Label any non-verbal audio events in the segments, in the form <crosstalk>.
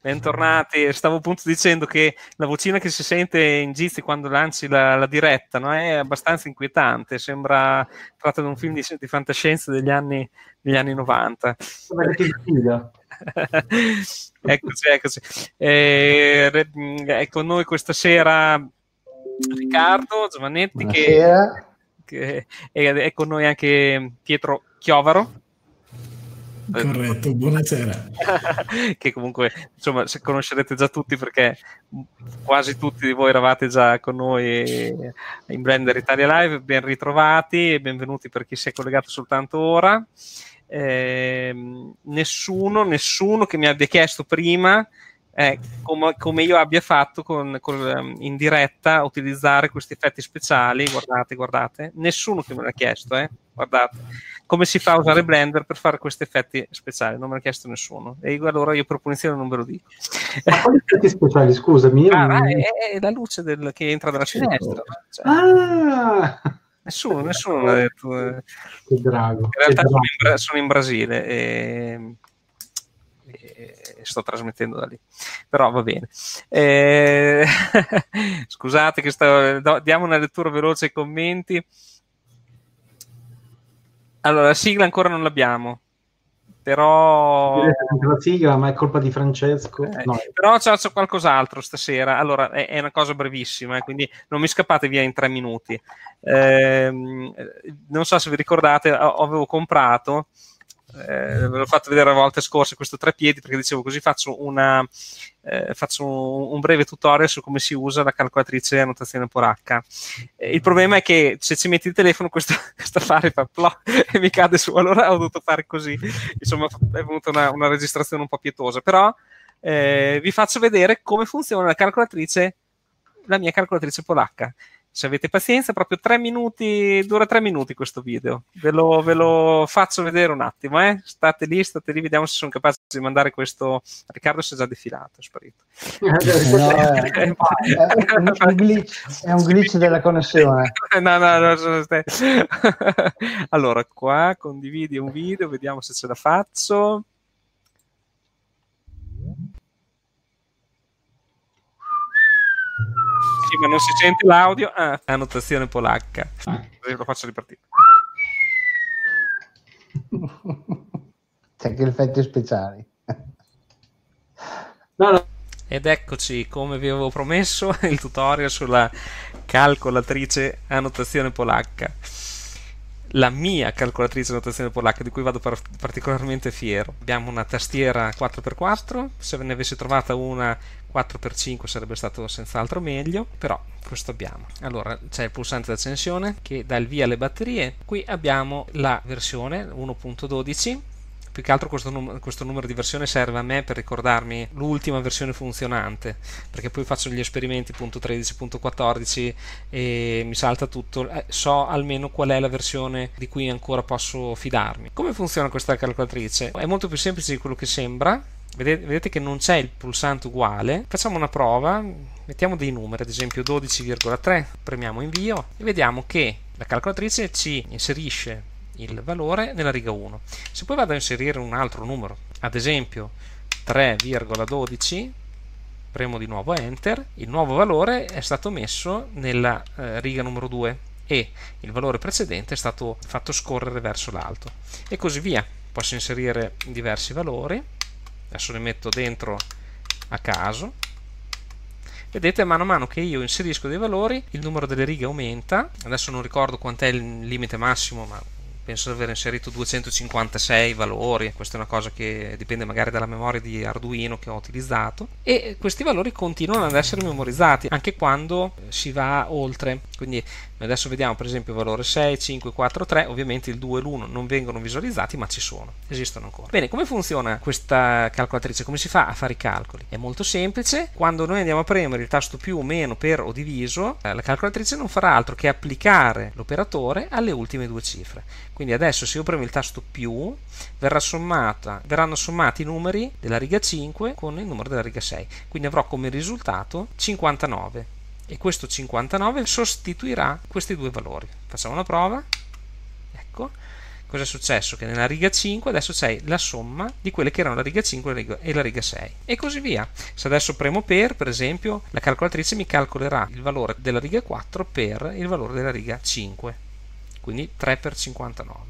bentornati. Stavo appunto dicendo che la vocina che si sente in Gizi quando lanci la, la diretta no? è abbastanza inquietante, sembra tratta di un film di, di fantascienza degli anni, degli anni 90. eccoci, eccoci. Eh, è con noi questa sera Riccardo Giovannetti che, che è, è con noi anche Pietro Chiovaro Corretto, buonasera. <laughs> che comunque, insomma, se conoscerete già tutti perché quasi tutti di voi eravate già con noi in Blender Italia Live, ben ritrovati e benvenuti per chi si è collegato soltanto ora. Eh, nessuno, nessuno che mi abbia chiesto prima eh, come, come, io abbia fatto con, con, ehm, in diretta utilizzare questi effetti speciali. Guardate, guardate, nessuno che me l'ha chiesto, eh? guardate come si fa a usare Blender per fare questi effetti speciali, non me l'ha chiesto nessuno. E io, allora io per punizione non ve lo dico. Ma quali effetti speciali, scusami? Ah, non... è, è, la luce del, che entra dalla finestra. Cioè, ah! Nessuno, nessuno l'ha detto. Eh. Che drago. In realtà sono in, sono in, Brasile e, e, sto trasmettendo da lì. Però va bene. Eh, <laughs> scusate che sto, diamo una lettura veloce ai commenti. Allora, la sigla ancora non l'abbiamo. Però. La sigla, ma è colpa di Francesco. Eh, no. Però c'è, c'è, qualcos'altro stasera. Allora, è, è una cosa brevissima, eh, quindi non mi scappate via in tre minuti. Eh, non so se vi ricordate, avevo comprato eh, ve l'ho fatto vedere la volta scorsa questo tre piedi perché dicevo così faccio, una, eh, faccio un, un, breve tutorial su come si usa la calcolatrice annotazione polacca eh, il problema è che se ci metti il telefono questo, <laughs> questo affare fa plop e mi cade su. Allora ho dovuto fare così. Insomma è venuta una, una registrazione un po' pietosa. Però eh, vi faccio vedere come funziona la calcolatrice la mia calcolatrice polacca se avete pazienza, proprio tre minuti, dura tre minuti questo video. Ve lo, ve lo faccio vedere un attimo, eh? State lì, state lì, vediamo se sono capace di mandare questo. Riccardo si è già defilato, è sparito. No, è, è, un glitch, è un glitch della connessione. <laughs> no, no, no. allora, qua condividi un video, vediamo se ce la faccio. Sì, ma non si sente l'audio. Ah, annotazione polacca. Ah. Lo faccio ripartire. C'è anche effetti speciali. No, no. Ed eccoci, come vi avevo promesso, <laughs> il tutorial sulla calcolatrice annotazione polacca la mia calcolatrice notazione polacca di cui vado par- particolarmente fiero. Abbiamo una tastiera 4x4, se ve ne avessi trovata una 4x5 sarebbe stato senz'altro meglio, però questo abbiamo. Allora c'è il pulsante d'accensione che dà il via alle batterie, qui abbiamo la versione 1.12 più che altro questo, num- questo, numero di versione serve a me per ricordarmi l'ultima versione funzionante, perché poi faccio gli esperimenti punto .13, punto .14 e mi salta tutto, eh, so almeno qual è la versione di cui ancora posso fidarmi. Come funziona questa calcolatrice? È molto più semplice di quello che sembra, Vedete, vedete, che non c'è il pulsante uguale. Facciamo una prova, mettiamo dei numeri, ad esempio 12,3, premiamo invio e vediamo che la calcolatrice ci inserisce il valore nella riga 1. Se poi vado a inserire un altro numero, ad esempio 3,12, premo di nuovo Enter, il nuovo valore è stato messo nella eh, riga numero 2 e il valore precedente è stato fatto scorrere verso l'alto e così via. Posso inserire diversi valori, adesso ne metto dentro a caso. Vedete mano a mano che io inserisco dei valori il numero delle righe aumenta. Adesso non ricordo quant'è il limite massimo ma penso di aver inserito 256 valori, questa è una cosa che dipende magari dalla memoria di Arduino che ho utilizzato e questi valori continuano ad essere memorizzati anche quando si va oltre, quindi adesso vediamo per esempio valore 6, 5, 4, 3, ovviamente il 2 e l'1 non vengono visualizzati ma ci sono, esistono ancora. Bene, come funziona questa calcolatrice? Come si fa a fare i calcoli? È molto semplice, quando noi andiamo a premere il tasto più o meno per o diviso, eh, la calcolatrice non farà altro che applicare l'operatore alle ultime due cifre. Quindi adesso se io premo il tasto più, sommata, verranno sommati i numeri della riga 5 con il numero della riga 6. Quindi avrò come risultato 59 e questo 59 sostituirà questi due valori. Facciamo una prova. Ecco cosa è successo? Che nella riga 5 adesso c'è la somma di quelle che erano la riga 5 e la riga 6 e così via. Se adesso premo per, per esempio, la calcolatrice mi calcolerà il valore della riga 4 per il valore della riga 5, quindi 3 per 59.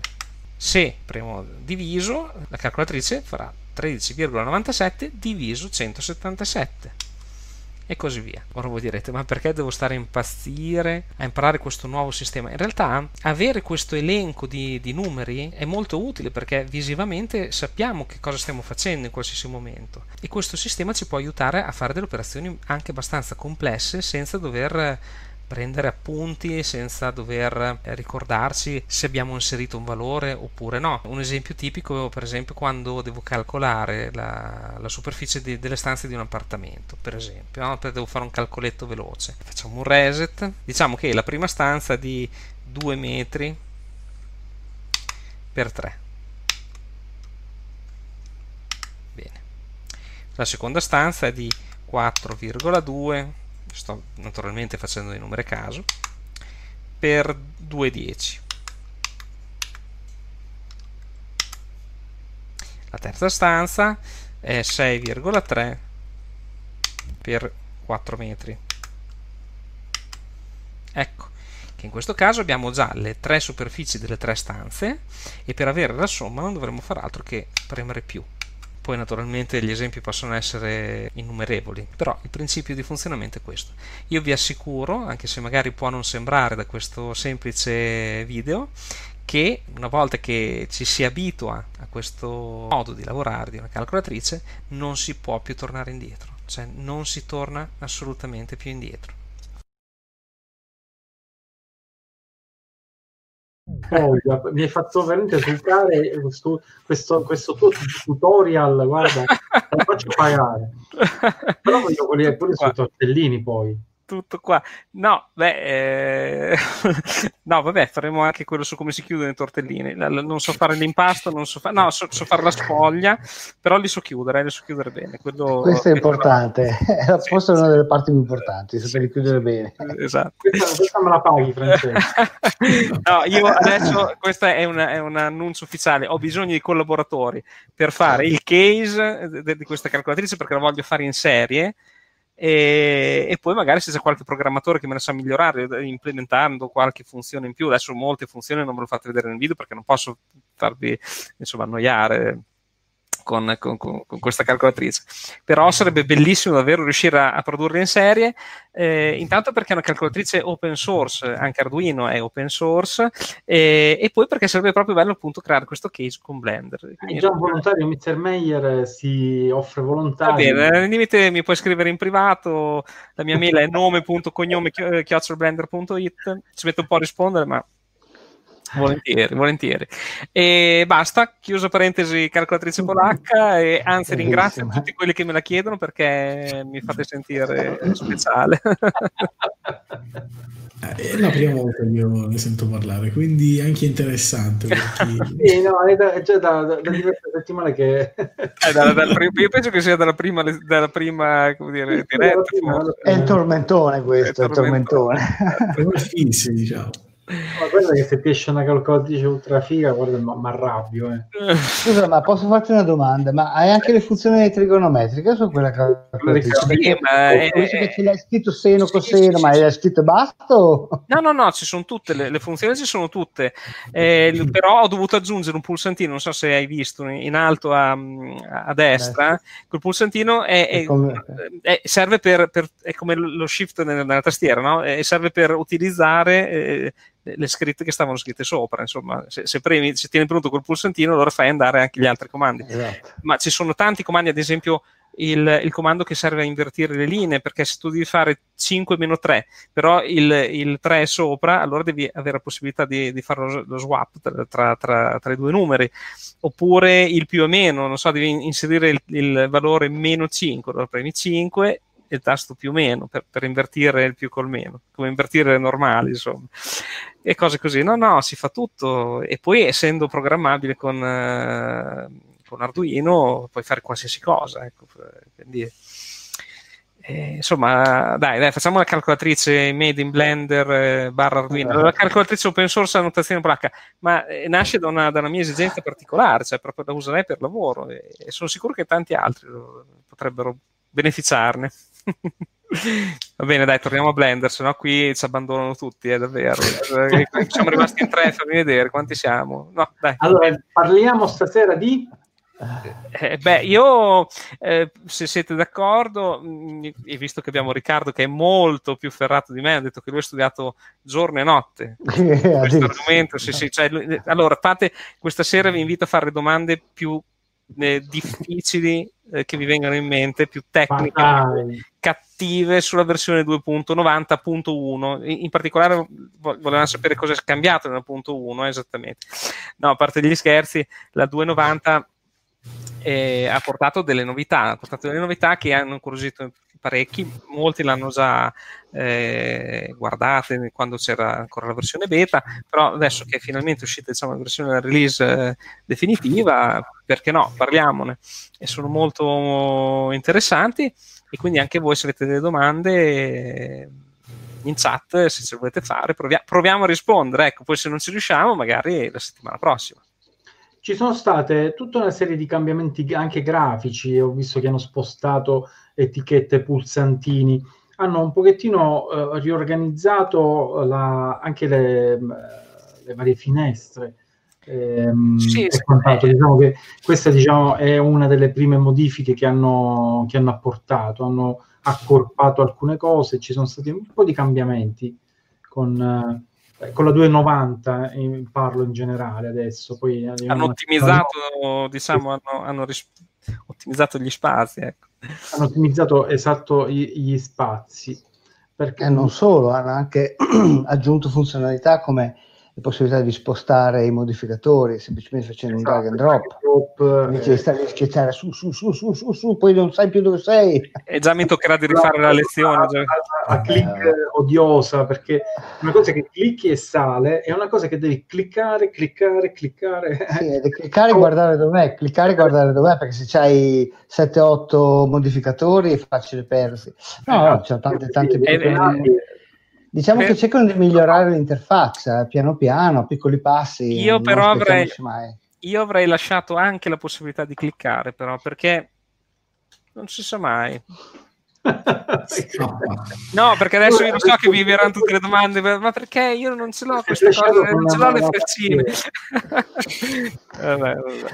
Se premo diviso, la calcolatrice farà 13,97 diviso 177 e così via. Ora voi direte, ma perché devo stare a impazzire a imparare questo nuovo sistema? In realtà avere questo elenco di, di, numeri è molto utile perché visivamente sappiamo che cosa stiamo facendo in qualsiasi momento e questo sistema ci può aiutare a fare delle operazioni anche abbastanza complesse senza dover prendere appunti senza dover eh, ricordarci se abbiamo inserito un valore oppure no. Un esempio tipico, per esempio, quando devo calcolare la, la superficie di, delle stanze di un appartamento, per esempio, no? devo fare un calcoletto veloce. Facciamo un reset, diciamo che la prima stanza è di 2 metri per 3. Bene. La seconda stanza è di 4,2 sto naturalmente facendo dei numeri a caso, per 2,10. La terza stanza è 6,3 per 4 metri. Ecco che in questo caso abbiamo già le tre superfici delle tre stanze e per avere la somma non dovremo fare altro che premere più. Poi naturalmente gli esempi possono essere innumerevoli, però il principio di funzionamento è questo. Io vi assicuro, anche se magari può non sembrare da questo semplice video, che una volta che ci si abitua a questo modo di lavorare di una calcolatrice non si può più tornare indietro, cioè non si torna assolutamente più indietro. Oh, mi hai fatto veramente sbucare questo, questo, questo, tuo tutorial, guarda, lo faccio pagare. Però voglio quelli, quelli sui tortellini poi tutto qua. No, beh, eh... <laughs> no, vabbè, faremo anche quello su come si chiudono i tortellini. Non so fare l'impasto, non so fare, no, so, so, fare la sfoglia, però li so chiudere, li so chiudere bene. Quello... Questo è importante, <laughs> <laughs> è sì, forse sì. una delle parti più importanti, saperli chiudere bene. Esatto. Questa, questa me la paghi, Francesco. no, io adesso, questo è, una, è, un annuncio ufficiale, ho bisogno di collaboratori per fare il case di questa calcolatrice perché la voglio fare in serie e, e, poi magari se c'è qualche programmatore che me ne sa migliorare implementando qualche funzione in più. Adesso molte funzioni non me lo fate vedere nel video perché non posso farvi insomma annoiare con, con, con, questa calcolatrice. Però sarebbe bellissimo davvero riuscire a, a produrre in serie, eh, intanto perché è una calcolatrice open source, anche Arduino è open source, eh, e poi perché sarebbe proprio bello appunto creare questo case con Blender. Quindi, è già un volontario, Mr. Meyer si offre volontario. Va bene, al limite mi puoi scrivere in privato, la mia mail è nome.cognome chiocciolblender.it, ci metto un po' a rispondere, ma <laughs> Volentieri, volentieri. E basta, chiuso parentesi calcolatrice polacca e anzi ringrazio tutti quelli che me la chiedono perché mi fate sentire <laughs> speciale. Eh, è la prima volta che io ne sento parlare, quindi anche interessante. <laughs> Chi... sì, no, è, da, è già da, da, da, diverse settimane che... eh, da, io penso che sia dalla prima, dalla prima come dire, diretta. È il tormentone questo, è il tormentone. È il fissi, diciamo. Ma guarda che se ti esce una calcolatrice ultra figa, guarda, mi arrabbio. Eh. Scusa, ma posso farti una domanda? Ma hai anche le funzioni trigonometriche su quella calcolatrice? Sì, ma è... che ce l'hai scritto seno, coseno, sì, ma hai scritto basta? No, no, no, ci sono tutte, le, le funzioni ci sono tutte. Eh, però ho dovuto aggiungere un pulsantino, non so se hai visto, in alto a, a destra. Eh, quel pulsantino è, è, è, serve per, per, è come lo shift nella, nella tastiera, no? serve per utilizzare eh, le scritte che stavano scritte sopra. Insomma, se, se, premi, se tieni pronto quel pulsantino, allora fai andare anche gli altri comandi. Esatto. Ma ci sono tanti comandi, ad esempio. Il, il, comando che serve a invertire le linee, perché se tu devi fare 5 meno 3, però il, il 3 è sopra, allora devi avere la possibilità di, di fare lo, lo swap tra, tra, tra, tra, i due numeri, oppure il più o meno, non so, devi inserire il, il valore meno 5, allora premi 5 il tasto più o meno per, per, invertire il più col meno, come invertire le normali, insomma. E cose così. No, no, si fa tutto. E poi, essendo programmabile con, eh, con Arduino, puoi fare qualsiasi cosa. Ecco. Quindi, eh, insomma, dai, dai, facciamo una calcolatrice made in Blender eh, barra Arduino. La calcolatrice open source a notazione polacca, ma eh, nasce da una, da una, mia esigenza particolare, cioè proprio la userei per lavoro e, e sono sicuro che tanti altri potrebbero beneficiarne. Va bene, dai, torniamo a Blender, sennò qui ci abbandonano tutti, eh, davvero. Eh, siamo rimasti in tre, fammi vedere quanti siamo. No, dai. Allora, parliamo stasera di... Eh, beh, io, eh, se siete d'accordo, mm, e visto che abbiamo Riccardo che è molto più ferrato di me, ha detto che lui ha studiato giorno e notte <laughs> questo argomento. Sì, sì, cioè, allora, fate, questa sera vi invito a fare domande più eh, difficili eh, che vi vengano in mente, più tecniche, cattive sulla versione 2.90.1. In, in particolare volevano sapere cosa è cambiato nella punto 1 esattamente. No, a parte gli scherzi, la 2.90 eh, ha portato delle novità, ha portato delle novità che hanno incuriosito parecchi, molti l'hanno già eh, guardate quando c'era ancora la versione beta, però adesso che è finalmente uscita diciamo, la versione release eh, definitiva, perché no, parliamone, e sono molto interessanti e quindi anche voi se avete delle domande in chat se ce le volete fare provia- proviamo a rispondere, ecco, poi se non ci riusciamo magari la settimana prossima. Ci sono state tutta una serie di cambiamenti anche grafici, ho visto che hanno spostato etichette, pulsantini, hanno un pochettino eh, riorganizzato la, anche le, le, varie finestre. Ehm, sì, sì, diciamo che questa diciamo, è una delle prime modifiche che hanno, che hanno apportato, hanno accorpato alcune cose, ci sono stati un po' di cambiamenti con, eh, eh, con la 290 in, parlo in generale adesso. Poi hanno ottimizzato, diciamo, hanno, hanno ris- ottimizzato gli spazi. Ecco. Hanno ottimizzato esatto gli, gli spazi. Perché... E non solo, hanno anche <clears throat> aggiunto funzionalità come possibilità di spostare i modificatori semplicemente facendo esatto, un drag and drop, drop invece eh, di stare a schiacciare su, su, su, su, su, su, poi non sai più dove sei. E già mi toccherà di rifare la lezione. A, a, a click odiosa, perché una cosa che clicchi e sale è una cosa che devi cliccare, cliccare, cliccare. Sì, cliccare e guardare dov'è, cliccare e guardare dov'è, perché se hai 7-8 modificatori è facile perdersi. No, no, c'è tante, tante... Sì, Diciamo per... che cercano di migliorare l'interfaccia piano piano, a piccoli passi. Io però avrei, io avrei lasciato anche la possibilità di cliccare, però, perché non si sa mai. <laughs> no, perché adesso io lo so che mi verranno tutte le domande, ma perché io non ce l'ho queste cose, non ce l'ho le freccine. <laughs> vabbè, vabbè.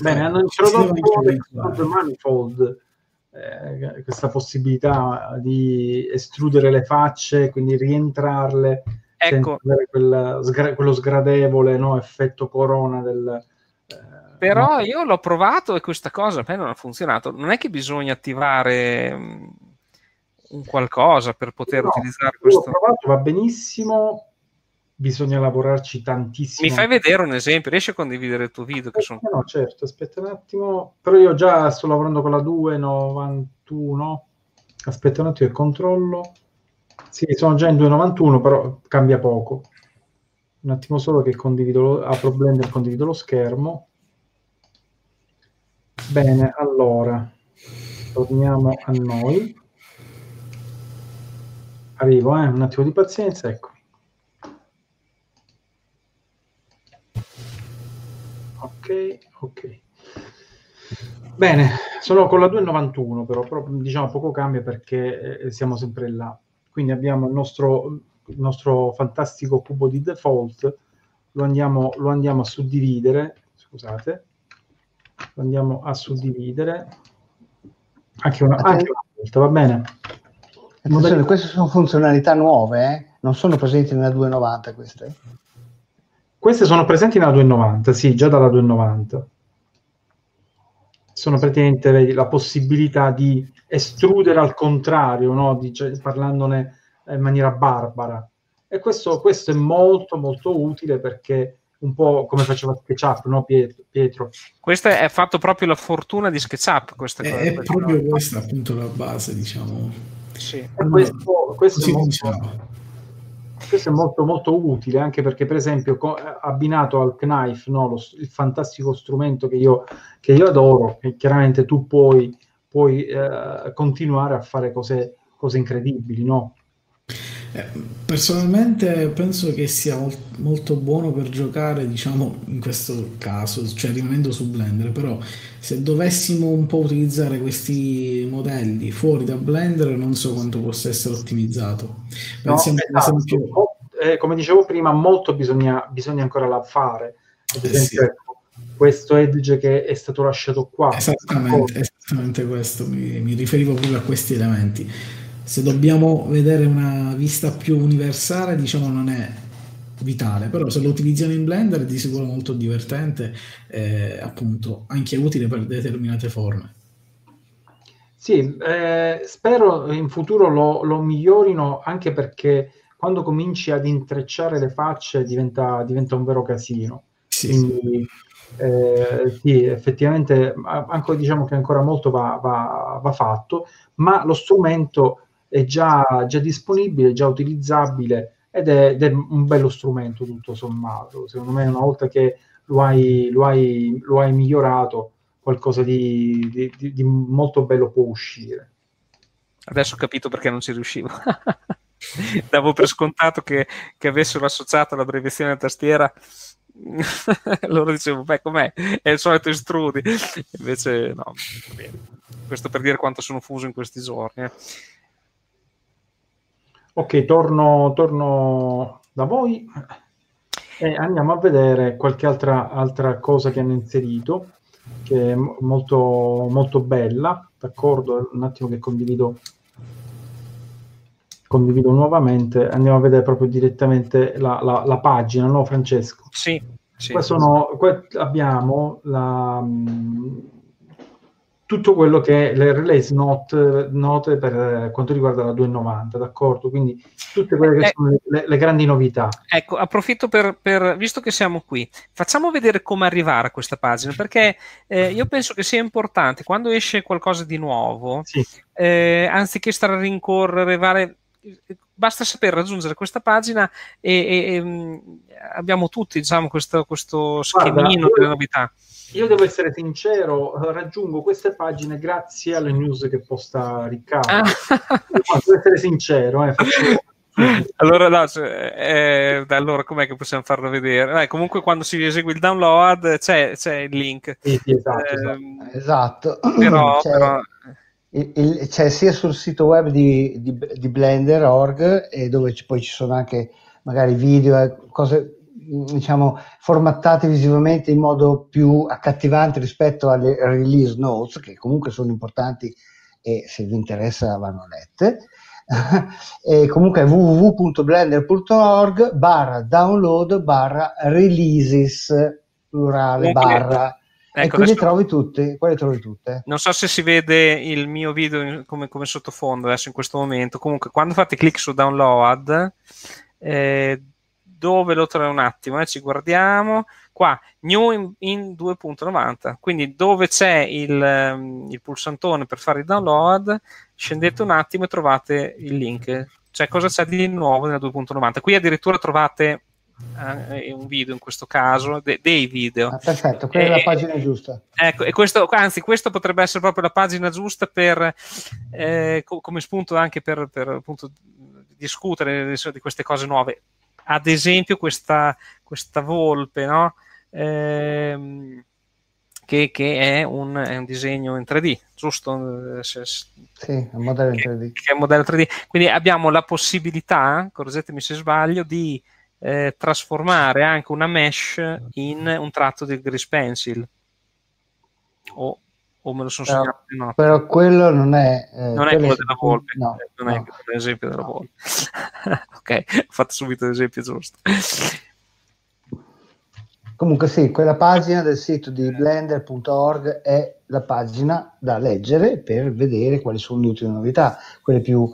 Bene, hanno introdotto il manifold eh, questa possibilità di estrudere le facce, quindi rientrarle ecco. quel, sgra- quello sgradevole no, effetto corona del... Eh, Però no? io l'ho provato e questa cosa a me non ha funzionato. Non è che bisogna attivare mm, un qualcosa per poter no, utilizzare questo. L'ho provato, va benissimo, bisogna lavorarci tantissimo. Mi fai vedere un esempio? Riesci a condividere il tuo video? Che sono... No, certo, aspetta un attimo. Però io già sto lavorando con la 2.91. Aspetta un attimo, il controllo. Sì, sono già in 2.91, però cambia poco. Un attimo solo che condivido, apro Blender e condivido lo schermo. Bene, allora, torniamo a noi. Arrivo, eh? un attimo di pazienza, ecco. Ok, ok. Bene, sono con la 291 però, però diciamo poco cambia perché eh, siamo sempre là. Quindi abbiamo il nostro, il nostro fantastico cubo di default, lo andiamo, lo andiamo a suddividere, scusate, lo andiamo a suddividere anche una, anche una volta, va bene? Attenzione, queste sono funzionalità nuove, eh? non sono presenti nella 290 queste. Queste sono presenti nella 290, sì, già dalla 290. Sono praticamente vedi, la possibilità di estrudere al contrario, no? di, cioè, parlandone in maniera barbara. E questo, questo, è molto molto utile perché un po' come faceva SketchUp, no Pietro? Questo è fatto proprio la fortuna di SketchUp. Questa è, è proprio no? questa appunto la base, diciamo. Sì. questo, questo è molto, diciamo questo è molto, molto utile anche perché, per esempio, co- abbinato al Knife, no, lo, il fantastico strumento che io, che io adoro, che chiaramente tu puoi, puoi eh, continuare a fare cose, cose incredibili, no? Eh, personalmente penso che sia molto buono per giocare, diciamo, in questo caso, cioè rimanendo su Blender, però se dovessimo un po' utilizzare questi modelli fuori da Blender non so quanto possa essere ottimizzato. Pensiamo no, esatto. esempio... eh, come dicevo prima, molto bisogna, bisogna ancora fare. Ad esempio, eh sì. Ecco, questo edge che è stato lasciato qua. Esattamente, esattamente questo, mi, mi riferivo proprio a questi elementi se dobbiamo vedere una vista più universale, diciamo non è vitale, però se lo utilizziamo in Blender è di sicuro molto divertente e appunto anche utile per determinate forme. Sì, eh, spero in futuro lo, lo, migliorino anche perché quando cominci ad intrecciare le facce diventa, diventa un vero casino. Sì, Quindi, eh, sì, effettivamente anche, diciamo che ancora molto va, va, va fatto, ma lo strumento è già, già disponibile, già utilizzabile ed è, ed è, un bello strumento tutto sommato. Secondo me una volta che lo hai, lo hai, lo hai migliorato, qualcosa di, di, di, molto bello può uscire. Adesso ho capito perché non ci riuscivo. <laughs> Davo per scontato che, che avessero associato l'abbreviazione a tastiera <laughs> allora dicevo, beh, com'è? È il solito estrudi. Invece, no, questo per dire quanto sono fuso in questi giorni. Eh. Ok, torno, torno da voi e andiamo a vedere qualche altra, altra cosa che hanno inserito, che è molto, molto bella. D'accordo? Un attimo che condivido, condivido nuovamente. Andiamo a vedere proprio direttamente la, la, la pagina, no Francesco? Sì. sì. Qua, sono, qua abbiamo la, tutto quello che è le release note, note per quanto riguarda la 290, d'accordo? Quindi tutte quelle che eh, sono le, le, grandi novità. Ecco, approfitto per, per, visto che siamo qui, facciamo vedere come arrivare a questa pagina, perché eh, io penso che sia importante quando esce qualcosa di nuovo, sì. eh, anziché stare a rincorrere varie basta saper raggiungere questa pagina e, e, e mm, abbiamo tutti diciamo, questo, questo schemino delle novità io devo essere sincero, raggiungo queste pagine grazie alle news che posta Riccardo. Ah. No, devo essere sincero. Eh, <laughs> allora, no, cioè, eh, allora com'è che possiamo farlo vedere? Eh, comunque quando si esegue il download c'è, c'è il link. Sì, sì, esatto, eh, esatto. Però, c'è, però... Il, il, c'è sia sul sito web di, di, di Blender.org e dove ci, poi ci sono anche magari video e cose diciamo, formattati visivamente in modo più accattivante rispetto alle release notes, che comunque sono importanti e se vi interessa vanno lette. <laughs> e comunque www.blender.org barra download barra releases plurale barra Ecco, e trovi tutte, quelle trovi tutte. Non so se si vede il mio video come, come sottofondo adesso in questo momento. Comunque, quando fate clic su download, eh, dove lo trovo un attimo, eh, ci guardiamo qua, new in, in 2.90, quindi dove c'è il, um, il, pulsantone per fare il download, scendete un attimo e trovate il link, cioè cosa c'è di nuovo nella 2.90. Qui addirittura trovate un video in questo caso, de- dei video. Ah, perfetto, quella è la pagina giusta. Ecco, e questo, anzi, questo potrebbe essere proprio la pagina giusta per, eh, co- come spunto anche per, per appunto, discutere di queste cose nuove ad esempio questa, questa volpe, no? Ehm, che, che è, un, è, un, disegno in 3D, giusto? sì, è un modello in 3D. Che, che è un modello 3D. Quindi abbiamo la possibilità, correggetemi se sbaglio, di eh, trasformare anche una mesh in un tratto del Grease Pencil o o me lo sono segnato di notte. Però quello non è... Eh, non è quello della Volpe, no, non no. è l'esempio della Volpe. <laughs> ok, ho fatto subito l'esempio giusto. Comunque sì, quella pagina del sito di blender.org è la pagina da leggere per vedere quali sono le ultime novità, quelle più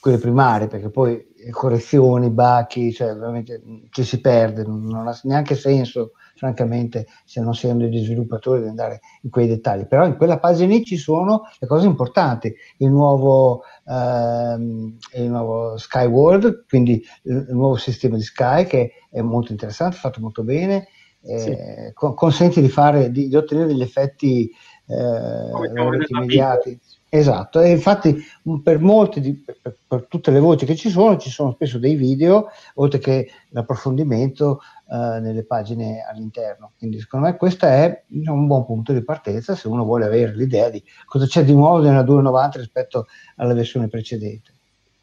quelle primarie, perché poi correzioni, bachi, cioè veramente ci si perde, non ha neanche senso francamente, se non siano degli sviluppatori, di andare in quei dettagli. Però in quella pagina lì ci sono le cose importanti, il nuovo, ehm, il nuovo Skyward, quindi il, il, nuovo sistema di Sky che è molto interessante, fatto molto bene, eh, sì. con, consente di, fare, di, di, ottenere degli effetti eh, immediati. Esatto, e infatti per, di, per, per, tutte le voci che ci sono, ci sono spesso dei video, oltre che l'approfondimento eh, nelle pagine all'interno. Quindi secondo me questo è un buon punto di partenza se uno vuole avere l'idea di cosa c'è di nuovo nella 290 rispetto alla versione precedente.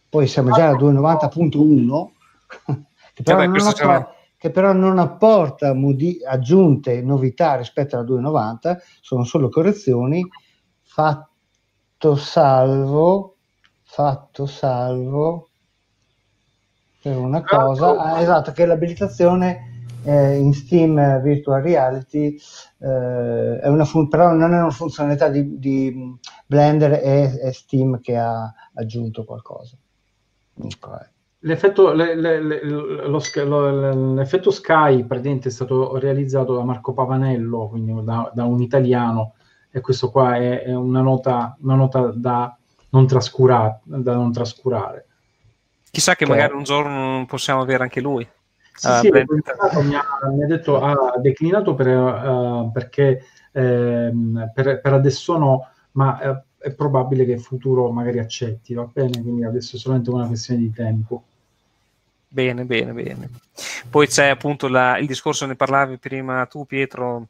Poi siamo già alla 290.1, <laughs> che però, Vabbè, non apporta, che però non apporta modi- aggiunte, novità rispetto alla 290, sono solo correzioni fatte fatto salvo, fatto salvo per una cosa, ah, esatto, che l'abilitazione eh, in Steam Virtual Reality eh, è una fun- però non è una funzionalità di, di Blender, è, è, Steam che ha aggiunto qualcosa. L'effetto, le, le, le, lo, lo, l'effetto Sky praticamente è stato realizzato da Marco Pavanello, quindi da, da un italiano, e questo qua è, è una, nota, una nota da non, trascurare, da non trascurare. Chissà che, che magari un giorno possiamo avere anche lui. Sì, uh, sì, mi, ha, mi, ha, detto, ha declinato per, uh, perché eh, per, per, adesso no, ma eh, è probabile che in futuro magari accetti, va bene? Quindi adesso è solamente una questione di tempo. Bene, bene, bene. Poi c'è appunto la, il discorso, ne parlavi prima tu Pietro,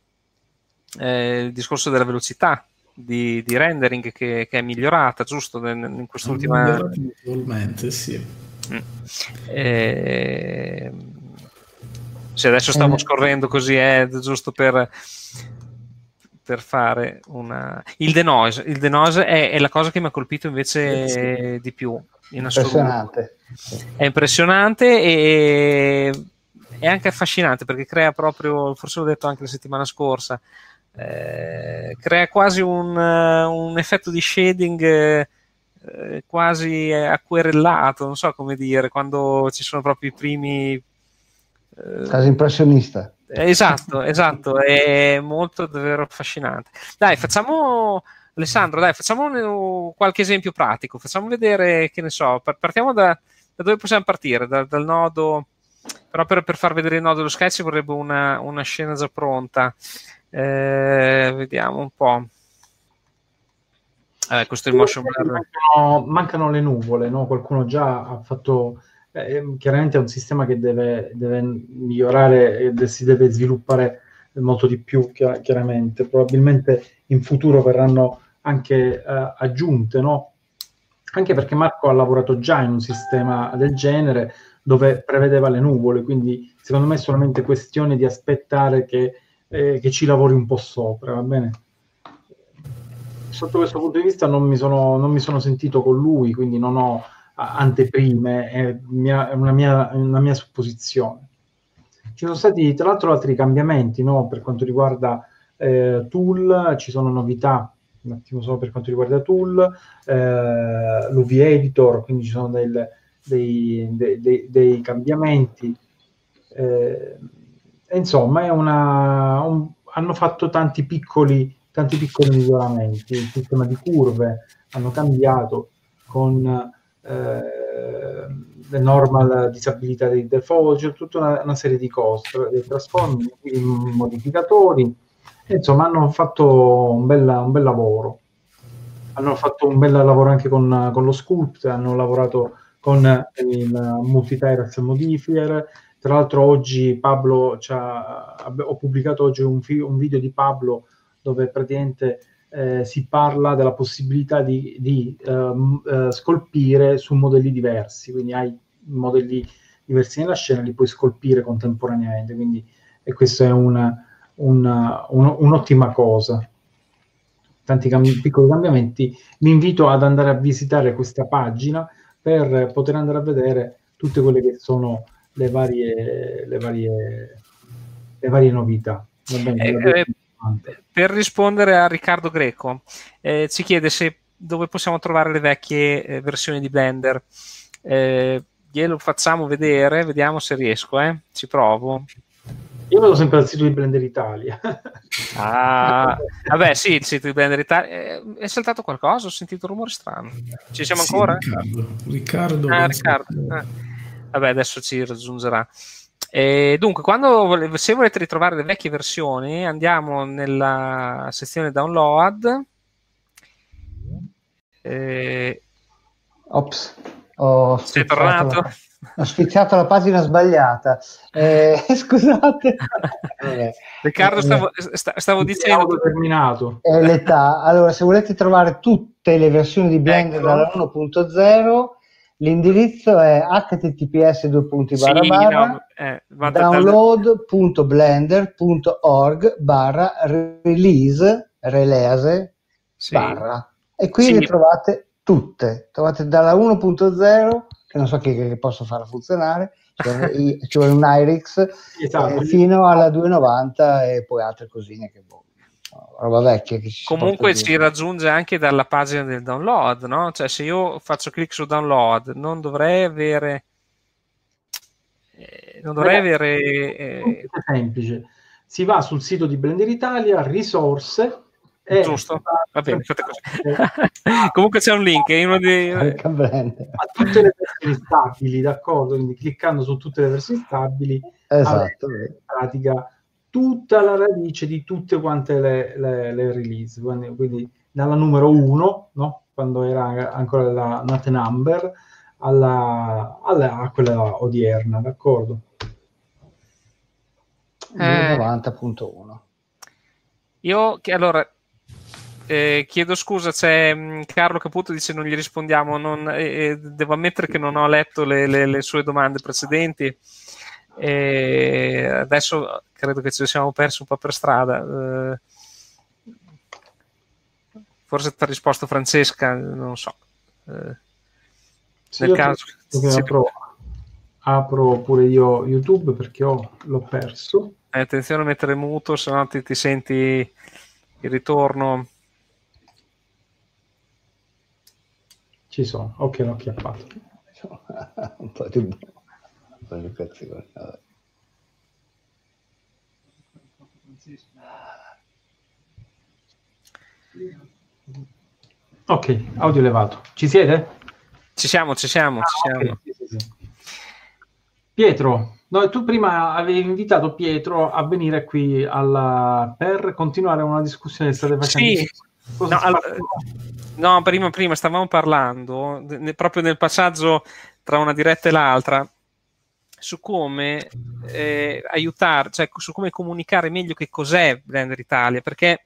eh, il discorso della velocità di, di rendering che, che, è migliorata, giusto? In quest'ultima... Notevolmente, sì. Mm. Eh, se adesso stavo eh. scorrendo così, è giusto per, per fare una... Il denoise, il denoise è, è, la cosa che mi ha colpito invece sì. di più. In impressionante. È impressionante e è anche affascinante perché crea proprio, forse l'ho detto anche la settimana scorsa, eh, crea quasi un, uh, un, effetto di shading eh, quasi acquerellato, non so come dire, quando ci sono proprio i primi... Eh, quasi impressionista. Esatto, esatto, è molto davvero affascinante. Dai, facciamo... Alessandro, dai, facciamo qualche esempio pratico, facciamo vedere, che ne so, partiamo da, da dove possiamo partire, da, dal nodo, però per, per, far vedere il nodo dello sketch vorrebbe una, una scena già pronta. Eh, vediamo un po'. Eh, questo è il motion blur. Mancano, mancano le nuvole, no? qualcuno già ha fatto. Eh, chiaramente è un sistema che deve, deve migliorare e si deve sviluppare molto di più, chiaramente. Probabilmente in futuro verranno anche eh, aggiunte, no? Anche perché Marco ha lavorato già in un sistema del genere dove prevedeva le nuvole, quindi secondo me è solamente questione di aspettare che eh, che ci lavori un po' sopra, va bene? Sotto questo punto di vista non mi sono, non mi sono sentito con lui, quindi non ho anteprime, è, mia, è una, mia, una, mia, supposizione. Ci sono stati tra l'altro altri cambiamenti no? per quanto riguarda eh, Tool, ci sono novità un attimo solo per quanto riguarda Tool, eh, l'UV Editor, quindi ci sono del, dei, dei, dei, dei, cambiamenti. Eh, insomma, una, un, hanno fatto tanti piccoli, tanti piccoli miglioramenti. Il sistema di curve hanno cambiato con eh, normal disabilità dei default, tutta una, una, serie di cose, dei trasformi, modificatori. Insomma, hanno fatto un bel, un bel lavoro. Hanno fatto un bel lavoro anche con, con lo Sculpt, hanno lavorato con il multi-tires modifier, tra l'altro oggi Pablo ho pubblicato oggi un, un, video di Pablo dove praticamente eh, si parla della possibilità di, di uh, uh, scolpire su modelli diversi, quindi hai modelli diversi nella scena, li puoi scolpire contemporaneamente, quindi e questa è una, una, un, un'ottima cosa. Tanti cambi- piccoli cambiamenti. Vi invito ad andare a visitare questa pagina per poter andare a vedere tutte quelle che sono le varie, le varie, le varie novità. Bene, eh, eh, per rispondere a Riccardo Greco, eh, ci chiede se dove possiamo trovare le vecchie eh, versioni di Blender. Eh, glielo facciamo vedere, vediamo se riesco, eh. ci provo. Io vedo sempre al sito di Blender Italia. <laughs> ah, vabbè, sì, il sito di Blender Italia. Eh, è saltato qualcosa? Ho sentito un rumore strano. Ci siamo sì, ancora? Riccardo. Riccardo, ah, Riccardo. Ah. Vabbè, adesso ci raggiungerà. E dunque, quando, se volete ritrovare le vecchie versioni, andiamo nella sezione download. E... Ops, ho sei tornato? La, ho sfizziato la pagina sbagliata. Eh, <laughs> scusate. Riccardo, stavo, stavo dicendo. Terminato. È l'età. Allora, se volete trovare tutte le versioni di Blender ecco. dalla 1.0 L'indirizzo è https sì, no, eh, download.blender.org barra release release sì. barra e qui sì. le trovate tutte trovate dalla 1.0 che non so che, che posso farla funzionare cioè, ci vuole un IRIX esatto. eh, fino alla 290 e poi altre cosine che boh roba vecchia. Che Comunque si raggiunge anche dalla pagina del download, no? Cioè se io faccio clic su download non dovrei avere... Eh, non dovrei Beh, avere... Eh... È semplice. Si va sul sito di Blender Italia, risorse, e Giusto, va bene, fate così. <laughs> Comunque c'è un link, è uno dei... a tutte le versioni stabili, d'accordo? Quindi cliccando su tutte le versioni stabili, esatto. in pratica tutta la radice di tutte quante le, le, le release, quindi, quindi, dalla numero 1, no? quando era ancora la Not Number, alla, alla, a quella odierna, d'accordo? Eh, 90.1. Io, che, allora, eh, chiedo scusa, c'è mh, mm, Carlo Caputo dice non gli rispondiamo, non, eh, devo ammettere che non ho letto le, le, le sue domande precedenti. E adesso credo che ci siamo persi un po' per strada. Eh, forse ti ha risposto Francesca, non so. Eh, sì, nel caso, apro, apro, pure io YouTube perché ho, l'ho perso. Eh, attenzione a mettere muto, se no ti, ti senti il ritorno. Ci sono, ok, l'ho acchiappato. <laughs> qualificazione. Vabbè. Ok, audio levato. Ci siete? Ci siamo, ci siamo, ci ah, siamo. Okay. Sì, sì, sì. Pietro, no, tu prima avevi invitato Pietro a venire qui alla, per continuare una discussione che state facendo. Sì. No, all- no, prima, prima stavamo parlando, ne, proprio nel passaggio tra una diretta e l'altra, su come eh, aiutare, cioè su come comunicare meglio che cos'è Blender Italia, perché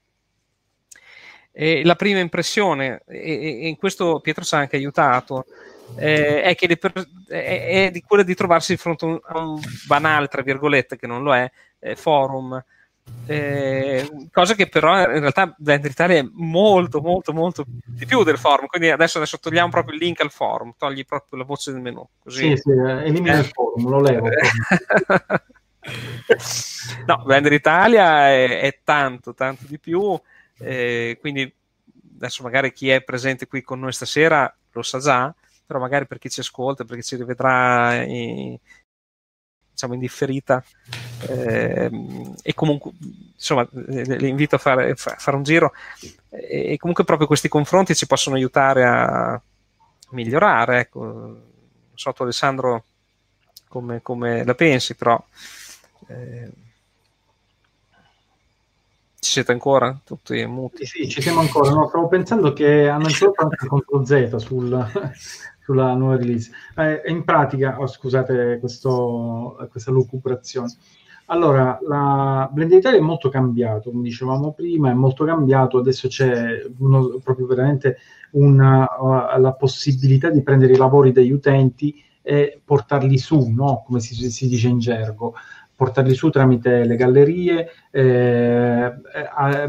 eh, la prima impressione, e, e, in questo Pietro sa anche aiutato, eh, è, che per, è, è, di quella di trovarsi di fronte a un, a un banale, tra virgolette, che non lo è, eh, forum eh, cosa che però in realtà Blender Italia è molto molto molto di più del forum quindi adesso, adesso togliamo proprio il link al forum togli proprio la voce del menu così. sì sì elimina il forum lo levo <laughs> no Blender Italia è, è, tanto tanto di più eh, quindi adesso magari chi è presente qui con noi stasera lo sa già però magari per chi ci ascolta per chi ci rivedrà in, diciamo, indifferita eh, e comunque insomma le invito a fare, a fare un giro e, comunque proprio questi confronti ci possono aiutare a migliorare ecco non so tu Alessandro come, come la pensi però eh, ci siete ancora tutti muti? Sì, ci siamo ancora. No, stavo pensando che hanno introdotto anche il Z sul, sulla nuova release. Eh, in pratica, oh, scusate questo, questa lucubrazione. Allora, la Blender Italia è molto cambiato, come dicevamo prima, è molto cambiato, adesso c'è uno, proprio veramente una, uh, la possibilità di prendere i lavori degli utenti e portarli su, no? come si, si dice in gergo, portarli su tramite le gallerie, eh,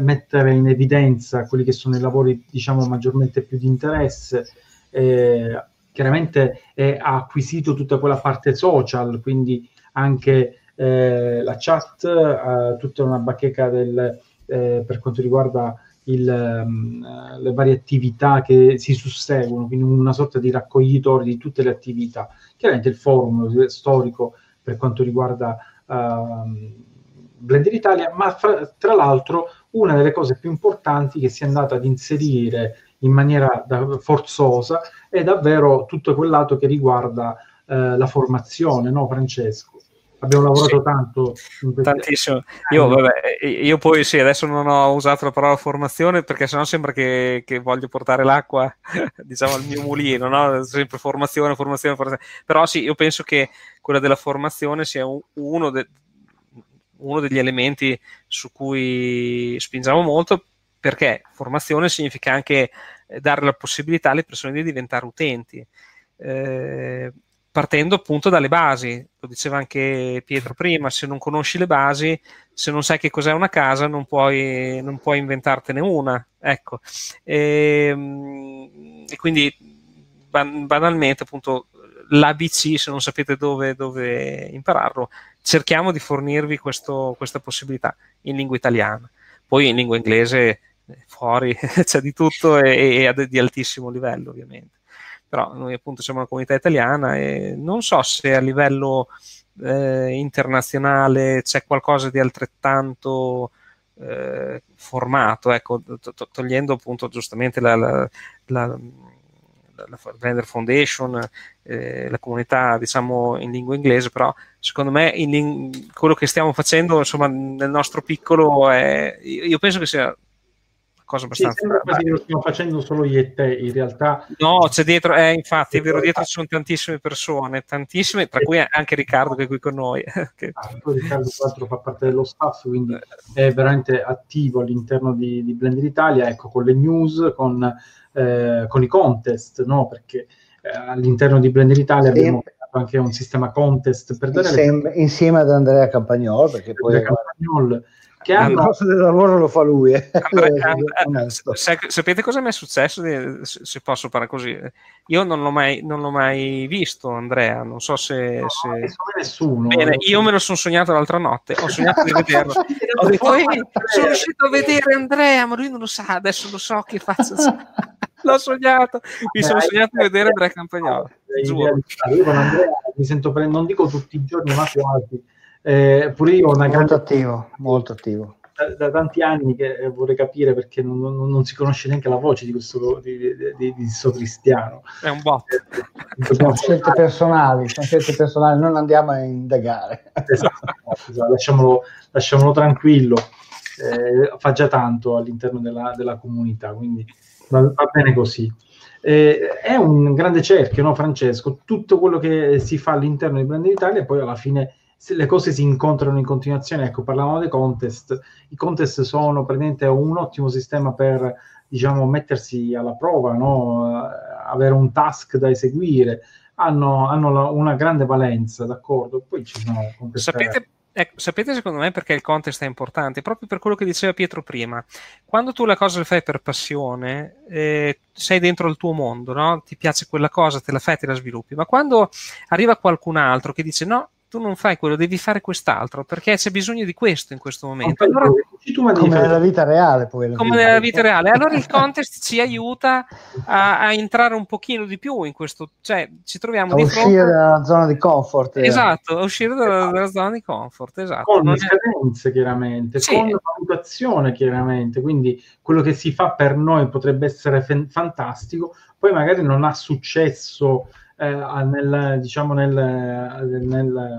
mettere in evidenza quelli che sono i lavori diciamo maggiormente più di interesse, eh, chiaramente è, ha acquisito tutta quella parte social, quindi anche eh, la chat, eh, tutta una bacheca del, eh, per quanto riguarda il, um, le varie attività che si susseguono, quindi una sorta di raccoglitore di tutte le attività. Chiaramente il forum storico per quanto riguarda uh, Blender Italia, ma fra, tra l'altro una delle cose più importanti che si è andata ad inserire in maniera da, forzosa è davvero tutto quel lato che riguarda eh, la formazione, no Francesco? abbiamo lavorato sì, tanto. Tantissimo. Io, vabbè, io, poi sì, adesso non ho usato la parola formazione perché sennò sembra che, che voglio portare l'acqua, <laughs> diciamo, al mio mulino, no? Sempre formazione, formazione, formazione. Però sì, io penso che quella della formazione sia uno, de, uno degli elementi su cui spingiamo molto perché formazione significa anche dare la possibilità alle persone di diventare utenti. Eh, partendo appunto dalle basi, lo diceva anche Pietro prima, se non conosci le basi, se non sai che cos'è una casa, non puoi, non puoi inventartene una. Ecco. E, ehm, e quindi banalmente appunto l'ABC, se non sapete dove, dove impararlo, cerchiamo di fornirvi questo, questa possibilità in lingua italiana. Poi in lingua inglese fuori <laughs> c'è di tutto e, e di altissimo livello ovviamente. Però noi appunto siamo una comunità italiana e non so se a livello eh, internazionale c'è qualcosa di altrettanto eh, formato, ecco, to- togliendo appunto giustamente la, la, la, la Blender Foundation, eh, la comunità diciamo in lingua inglese, però secondo me in, quello che stiamo facendo insomma nel nostro piccolo è, io penso che sia cosa abbastanza. Sì, sembra quasi che lo stiamo facendo solo io e te, in realtà. No, c'è dietro, eh, infatti, è vero, dietro ci sono tantissime persone, tantissime, tra cui anche Riccardo che è qui con noi. <laughs> che... ah, Riccardo, tra l'altro, fa parte dello staff, quindi è veramente attivo all'interno di, di Blender Italia, ecco, con le news, con, eh, con i contest, no? Perché eh, all'interno di Blender Italia sì. abbiamo anche un sistema contest per dare insieme, le... insieme ad Andrea Campagnol perché poi Campagnol che hanno... Il posto del lavoro lo fa lui. Eh. Andrea, <laughs> Andrea, sapete cosa mi è successo? Se posso parlare così, io non l'ho mai, non l'ho mai visto, Andrea. Non so se. No, se... nessuno. Bene, io me lo sono sognato l'altra notte. Ho sognato di vederlo. <laughs> Ho detto, sono riuscito a vedere Andrea, ma lui non lo sa. Adesso lo so che faccio. <laughs> L'ho sognato, mi sono sognato di vedere Andrea Campagnolo. Io con Andrea mi sento pre- non dico tutti i giorni, ma quasi eh, pure io ho una molto grande... attivo, molto attivo. Da, da, tanti anni che vorrei capire perché non, non, non, si conosce neanche la voce di questo di, di, di, di sto cristiano. È un bot. Eh, sono scelte personali, sono scelte personali, non andiamo a indagare. Esatto, esatto. Lasciamolo, lasciamolo, tranquillo, eh, fa già tanto all'interno della, della comunità, quindi va, va bene così. Eh, è un grande cerchio, no, Francesco? Tutto quello che si fa all'interno di Brand Italia poi alla fine le cose si incontrano in continuazione. Ecco, parlavamo dei contest. I contest sono praticamente un ottimo sistema per, diciamo, mettersi alla prova, no? avere un task da eseguire. Hanno, hanno la, una grande valenza, d'accordo? Poi ci sono contest. Sapete, Ecco, sapete secondo me perché il contest è importante? Proprio per quello che diceva Pietro prima. Quando tu la cosa le fai per passione, eh, sei dentro il tuo mondo, no? ti piace quella cosa, te la fai te la sviluppi. Ma quando arriva qualcun altro che dice no, tu non fai quello, devi fare quest'altro, perché c'è bisogno di questo in questo momento. Allora, come nella vita reale. Poi, come nella vita reale. Allora il contest ci aiuta a, a, entrare un pochino di più in questo, cioè ci troviamo a di uscire fronte... dalla zona di comfort. Esatto, a uscire dalla, esatto. dalla, zona di comfort, esatto. Con non scadenze è... chiaramente, sì. con valutazione chiaramente, quindi quello che si fa per noi potrebbe essere f- fantastico, poi magari non ha successo eh, nel, diciamo nel, nel,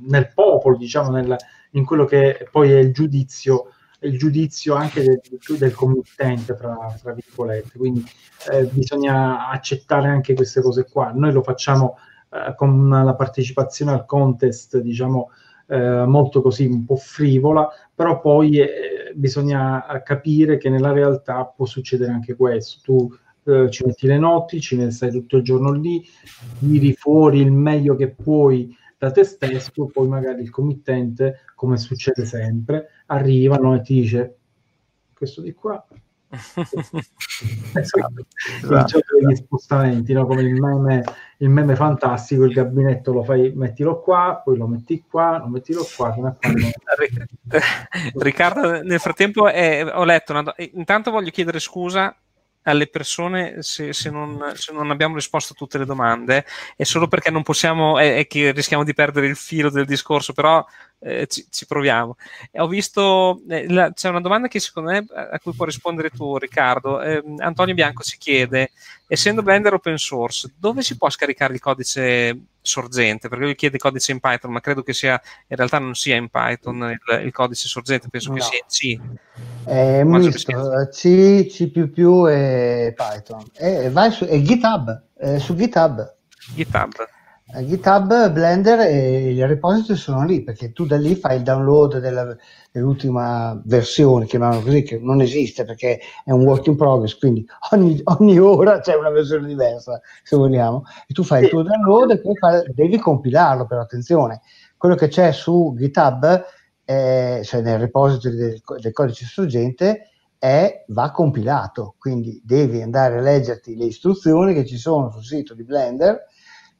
nel popolo, diciamo nel, in quello che poi è il giudizio il giudizio anche del, del committente, fra, fra, virgolette. Quindi eh, bisogna accettare anche queste cose qua. Noi lo facciamo eh, con la partecipazione al contest, diciamo, eh, molto così, un po' frivola, però poi eh, bisogna capire che nella realtà può succedere anche questo. Tu eh, ci metti le notti, ci stai tutto il giorno lì, tiri fuori il meglio che puoi da te stesso, poi magari il committente, come succede sempre, arriva no, e ti dice questo di qua. <laughs> esatto. esatto. degli spostamenti, no? come il meme, il meme fantastico, il gabinetto lo fai, mettilo qua, poi lo metti qua, lo mettilo qua. <laughs> Riccardo, nel frattempo eh, ho letto, una... intanto voglio chiedere scusa alle persone se, se, non, se, non, abbiamo risposto a tutte le domande è solo perché non possiamo è, è che rischiamo di perdere il filo del discorso però eh, ci, ci, proviamo ho visto eh, la, c'è una domanda che secondo me a cui può rispondere tu Riccardo eh, Antonio Bianco si chiede essendo Blender open source dove si può scaricare il codice sorgente, perché lui chiede codice in Python, ma credo che sia in realtà non sia in Python il, il codice sorgente, penso no. che sia in C. È misto, C, C++ e Python. E vai su e GitHub, eh, su GitHub. GitHub. GitHub, Blender e i repository sono lì perché tu da lì fai il download della, dell'ultima versione, chiamiamola così, che non esiste perché è un work in progress, quindi ogni, ogni ora c'è una versione diversa, se vogliamo, e tu fai il tuo download e poi fai, devi compilarlo, però attenzione, quello che c'è su GitHub, è, cioè nel repository del, del codice sorgente, è, va compilato, quindi devi andare a leggerti le istruzioni che ci sono sul sito di Blender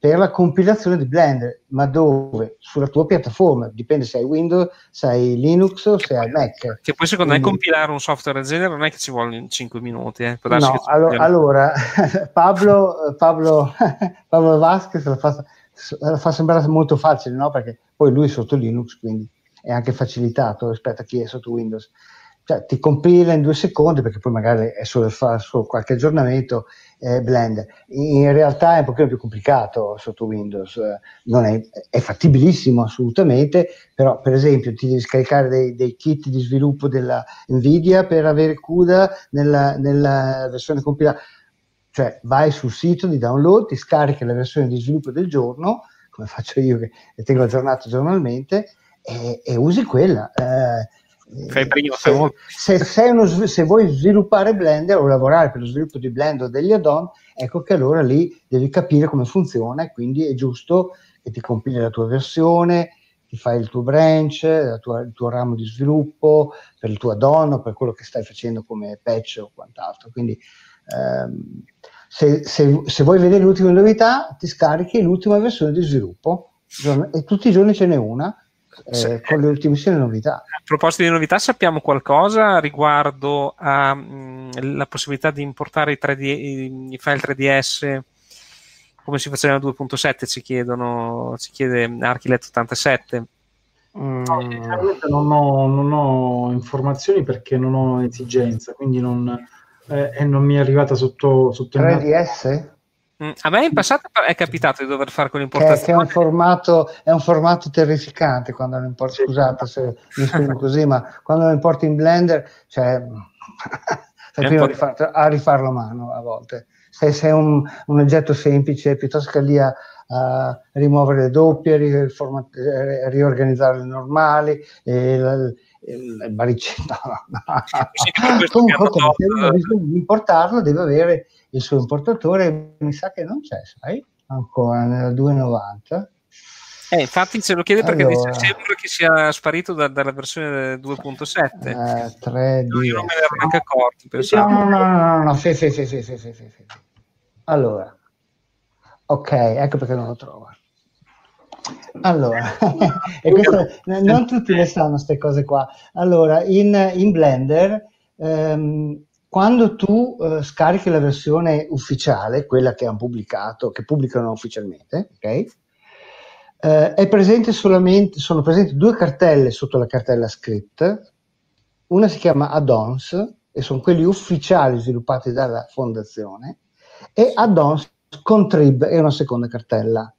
per la compilazione di Blender, ma dove? Sulla tua piattaforma, dipende se hai Windows, se hai Linux o se hai Mac. Che poi secondo Quindi... me compilare un software del genere non è che ci vogliono 5 minuti. Eh, no, allo- allora, <laughs> Pablo, Pablo, <laughs> Pablo Vasquez la fa, la fa sembrare molto facile, no? perché poi lui è sotto Linux, quindi è anche facilitato rispetto a chi è sotto Windows cioè, ti compila in due secondi perché poi magari è solo, fa solo qualche aggiornamento eh, Blender. In realtà è un pochino più complicato sotto Windows, eh, è, è, fattibilissimo assolutamente, però per esempio ti devi scaricare dei, dei, kit di sviluppo della Nvidia per avere CUDA nella, nella versione compilata. Cioè vai sul sito di download, ti scarichi la versione di sviluppo del giorno, come faccio io che tengo aggiornato giornalmente, e, e usi quella. Eh, Fai prima, se, se, se, uno, se, vuoi sviluppare Blender o lavorare per lo sviluppo di Blender o degli add-on, ecco che allora lì devi capire come funziona e quindi è giusto che ti compili la tua versione, ti fai il tuo branch, tua, il tuo ramo di sviluppo per il tuo add-on o per quello che stai facendo come patch o quant'altro. Quindi ehm, se, se, vuoi vedere le ultime novità, ti scarichi l'ultima versione di sviluppo e tutti i giorni ce n'è una eh, con le ultimissime novità. A proposito di novità, sappiamo qualcosa riguardo alla mm, possibilità di importare i, 3D, i file 3DS come si faceva nel 2.7? Ci chiedono, ci chiede Archilet 87. Mm. No, non, ho, non ho informazioni perché non ho esigenza, quindi non, eh, e non mi è arrivata sotto, sotto 3DS? Mm, a me in passato è capitato di dover fare quell'importazione. Che, che è, un formato, è un formato terrificante quando lo importi. Sì. Scusate se mi <laughs> esprimo così, ma quando lo importi in Blender, cioè, <laughs> fai prima rifar, a rifarlo a mano a volte. Se, se è un, un, oggetto semplice, piuttosto che lì a, a rimuovere le doppie, riformat- riorganizzare le normali, e la, il baricino. <laughs> No, no. Comunque, okay, se importarlo deve avere il suo importatore mi sa che non c'è, sai, ancora nella 290. Eh, infatti se lo chiede perché allora, sembra che sia sparito da, dalla versione 2.7. Eh, 3 non, non me ne ero neanche accorto. No, no, no, no, no, no, sì, sì, sì, sì, sì, sì, sì. Allora, ok, ecco perché non lo trovo. Allora, <laughs> questo, non tutti le sanno queste cose qua. Allora, in, in Blender ehm, quando tu eh, scarichi la versione ufficiale, quella che hanno pubblicato, che pubblicano ufficialmente, ok? Eh, sono presenti due cartelle sotto la cartella script, una si chiama add-ons e sono quelli ufficiali sviluppati dalla fondazione e add-ons contrib è una seconda cartella.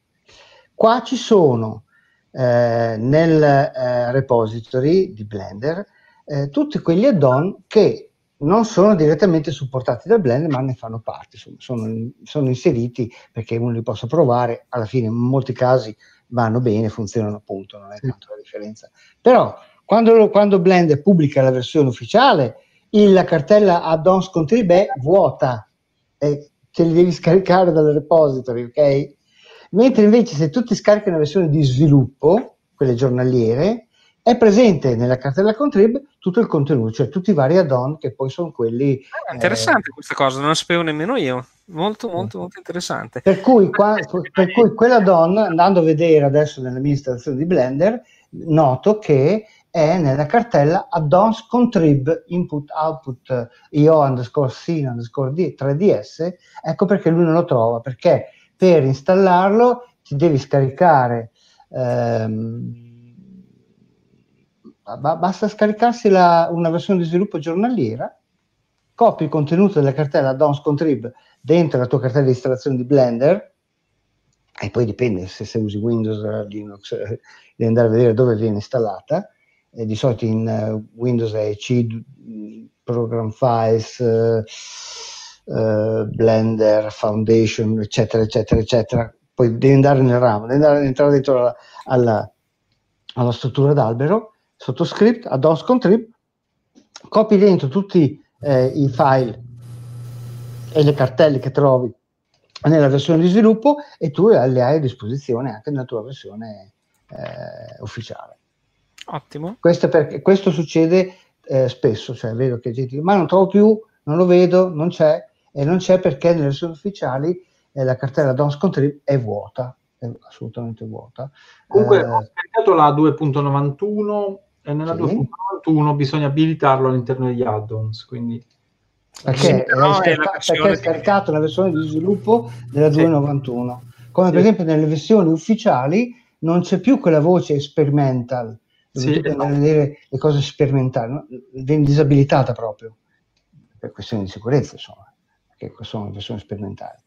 Qua ci sono eh, nel eh, repository di Blender eh, tutti quegli add-on che non sono direttamente supportati dal Blender, ma ne fanno parte, sono, sono, sono, inseriti perché uno li possa provare, alla fine in molti casi vanno bene, funzionano appunto, non è tanto la differenza. Però quando, quando Blender pubblica la versione ufficiale, il, la cartella add-ons contrib è vuota, e te li devi scaricare dal repository, ok? Mentre invece se tu ti scarichi una versione di sviluppo, quelle giornaliere, è presente nella cartella contrib tutto il contenuto, cioè tutti i vari add-on che poi sono quelli... Ah, interessante eh, questa cosa, non la sapevo nemmeno io, molto molto molto interessante. Per cui, qua, per cui quell'add-on, andando a vedere adesso nell'amministrazione di Blender, noto che è nella cartella add-ons contrib input output io underscore sin underscore d 3ds, ecco perché lui non lo trova, perché per installarlo ti devi scaricare... Ehm, basta scaricarsi la, una versione di sviluppo giornaliera, copi il contenuto della cartella Dons Contrib dentro la tua cartella di installazione di Blender e poi dipende se, se usi Windows, Linux, eh, devi andare a vedere dove viene installata. Eh, di solito in uh, Windows è C, Program Files, uh, uh, Blender, Foundation, eccetera, eccetera, eccetera. Poi devi andare nel ramo, devi andare, entrare dentro alla, alla, alla struttura d'albero, sottoscript, add-ons con trip, copi dentro tutti eh, i file e le cartelle che trovi nella versione di sviluppo e tu le hai a disposizione anche nella tua versione eh, ufficiale. Ottimo. Questo, perché, questo succede eh, spesso, cioè vedo che gente dice ma non trovo più, non lo vedo, non c'è, e non c'è perché nelle versioni ufficiali eh, la cartella DOS Contrib è vuota, è assolutamente vuota. Comunque eh, ho scaricato la 2.91 e nella sì. 2.91 bisogna abilitarlo all'interno degli add-ons, quindi... Perché, sì, è, perché è scaricato la versione di sviluppo della 2.91. Come sì. per esempio nelle versioni ufficiali non c'è più quella voce experimental, dove sì, tu puoi vedere le cose sperimentali, no? viene disabilitata proprio, per questioni di sicurezza, insomma, che sono versioni sperimentali.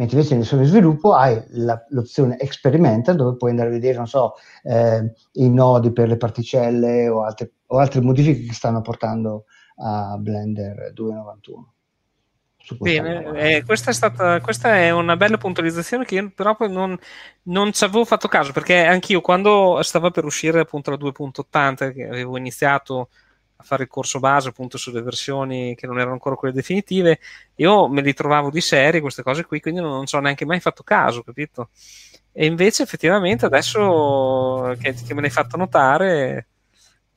Mentre invece versioni di sviluppo hai la, l'opzione experimental dove puoi andare a vedere, non so, eh, i nodi per le particelle o altre, o altre modifiche che stanno portando a Blender 2.91. Bene, eh, questa, è stata, questa è una bella puntualizzazione che io però non, non ci avevo fatto caso perché anch'io quando stava per uscire appunto la 2.80 che avevo iniziato a fare il corso base appunto sulle versioni che non erano ancora quelle definitive io me li trovavo di serie queste cose qui quindi non, non ci ho neanche mai fatto caso capito e invece effettivamente adesso che, che me l'hai fatto notare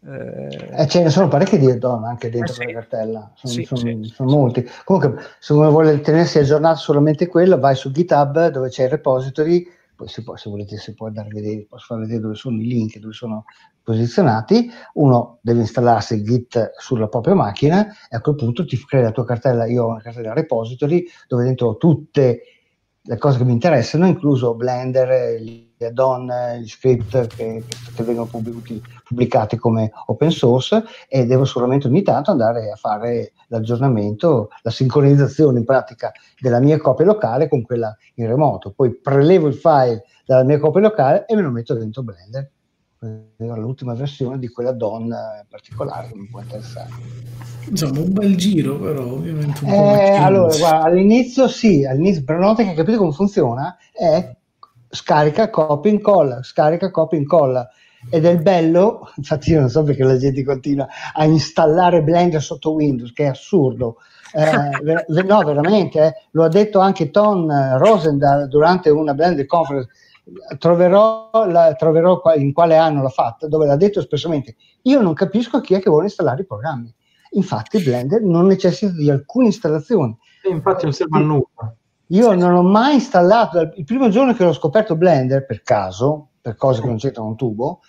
eh, eh, ce ne sono parecchi di add-on anche dentro eh sì. la cartella, sono, sì, sono, sì, sono molti. Comunque, se uno vuole tenersi aggiornato solamente quello, vai su GitHub dove c'è il repository, poi si può, se volete si può andare a vedere, posso far vedere dove sono i link, dove sono posizionati. Uno deve installarsi Git sulla propria macchina e a quel punto ti crea la tua cartella. Io ho una cartella repository dove dentro tutte le cose che mi interessano, incluso Blender, gli add-on, gli script che, che vengono pubblicati, pubblicati, come open source e devo solamente ogni tanto andare a fare l'aggiornamento, la sincronizzazione in pratica della mia copia locale con quella in remoto. Poi prelevo il file dalla mia copia locale e me lo metto dentro Blender l'ultima versione di quella donna particolare che mi può interessare. Insomma, un bel giro, però ovviamente un eh, po' Allora, guarda, all'inizio sì, all'inizio, per una volta che hai capito come funziona, è scarica, copia, incolla, scarica, copia, incolla. Ed è il bello, <laughs> infatti io non so perché la gente continua a installare Blender sotto Windows, che è assurdo. Eh, no, veramente, eh, lo ha detto anche Tom Rosendahl durante una Blender conference troverò, la, troverò in quale anno l'ha fatta, dove l'ha detto espressamente, io non capisco chi è che vuole installare i programmi. Infatti Blender non necessita di alcuna installazione. E infatti non serve a nulla. Io non ho mai installato, il primo giorno che ho scoperto Blender, per caso, per cose che non c'entrano un tubo,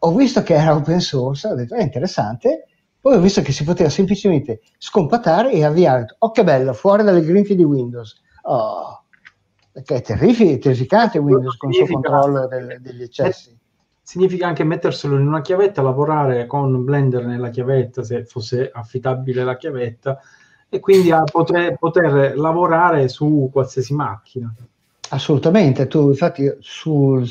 ho visto che era open source, ho detto è interessante, poi ho visto che si poteva semplicemente scompattare e avviare, oh che bello, fuori dalle grinfie di Windows. Oh, che è terrific- terrificante Windows con il suo controllo del, degli eccessi. Significa anche metterselo in una chiavetta, lavorare con Blender nella chiavetta, se fosse affidabile la chiavetta, e quindi poter, poter lavorare su qualsiasi macchina. Assolutamente, tu infatti sul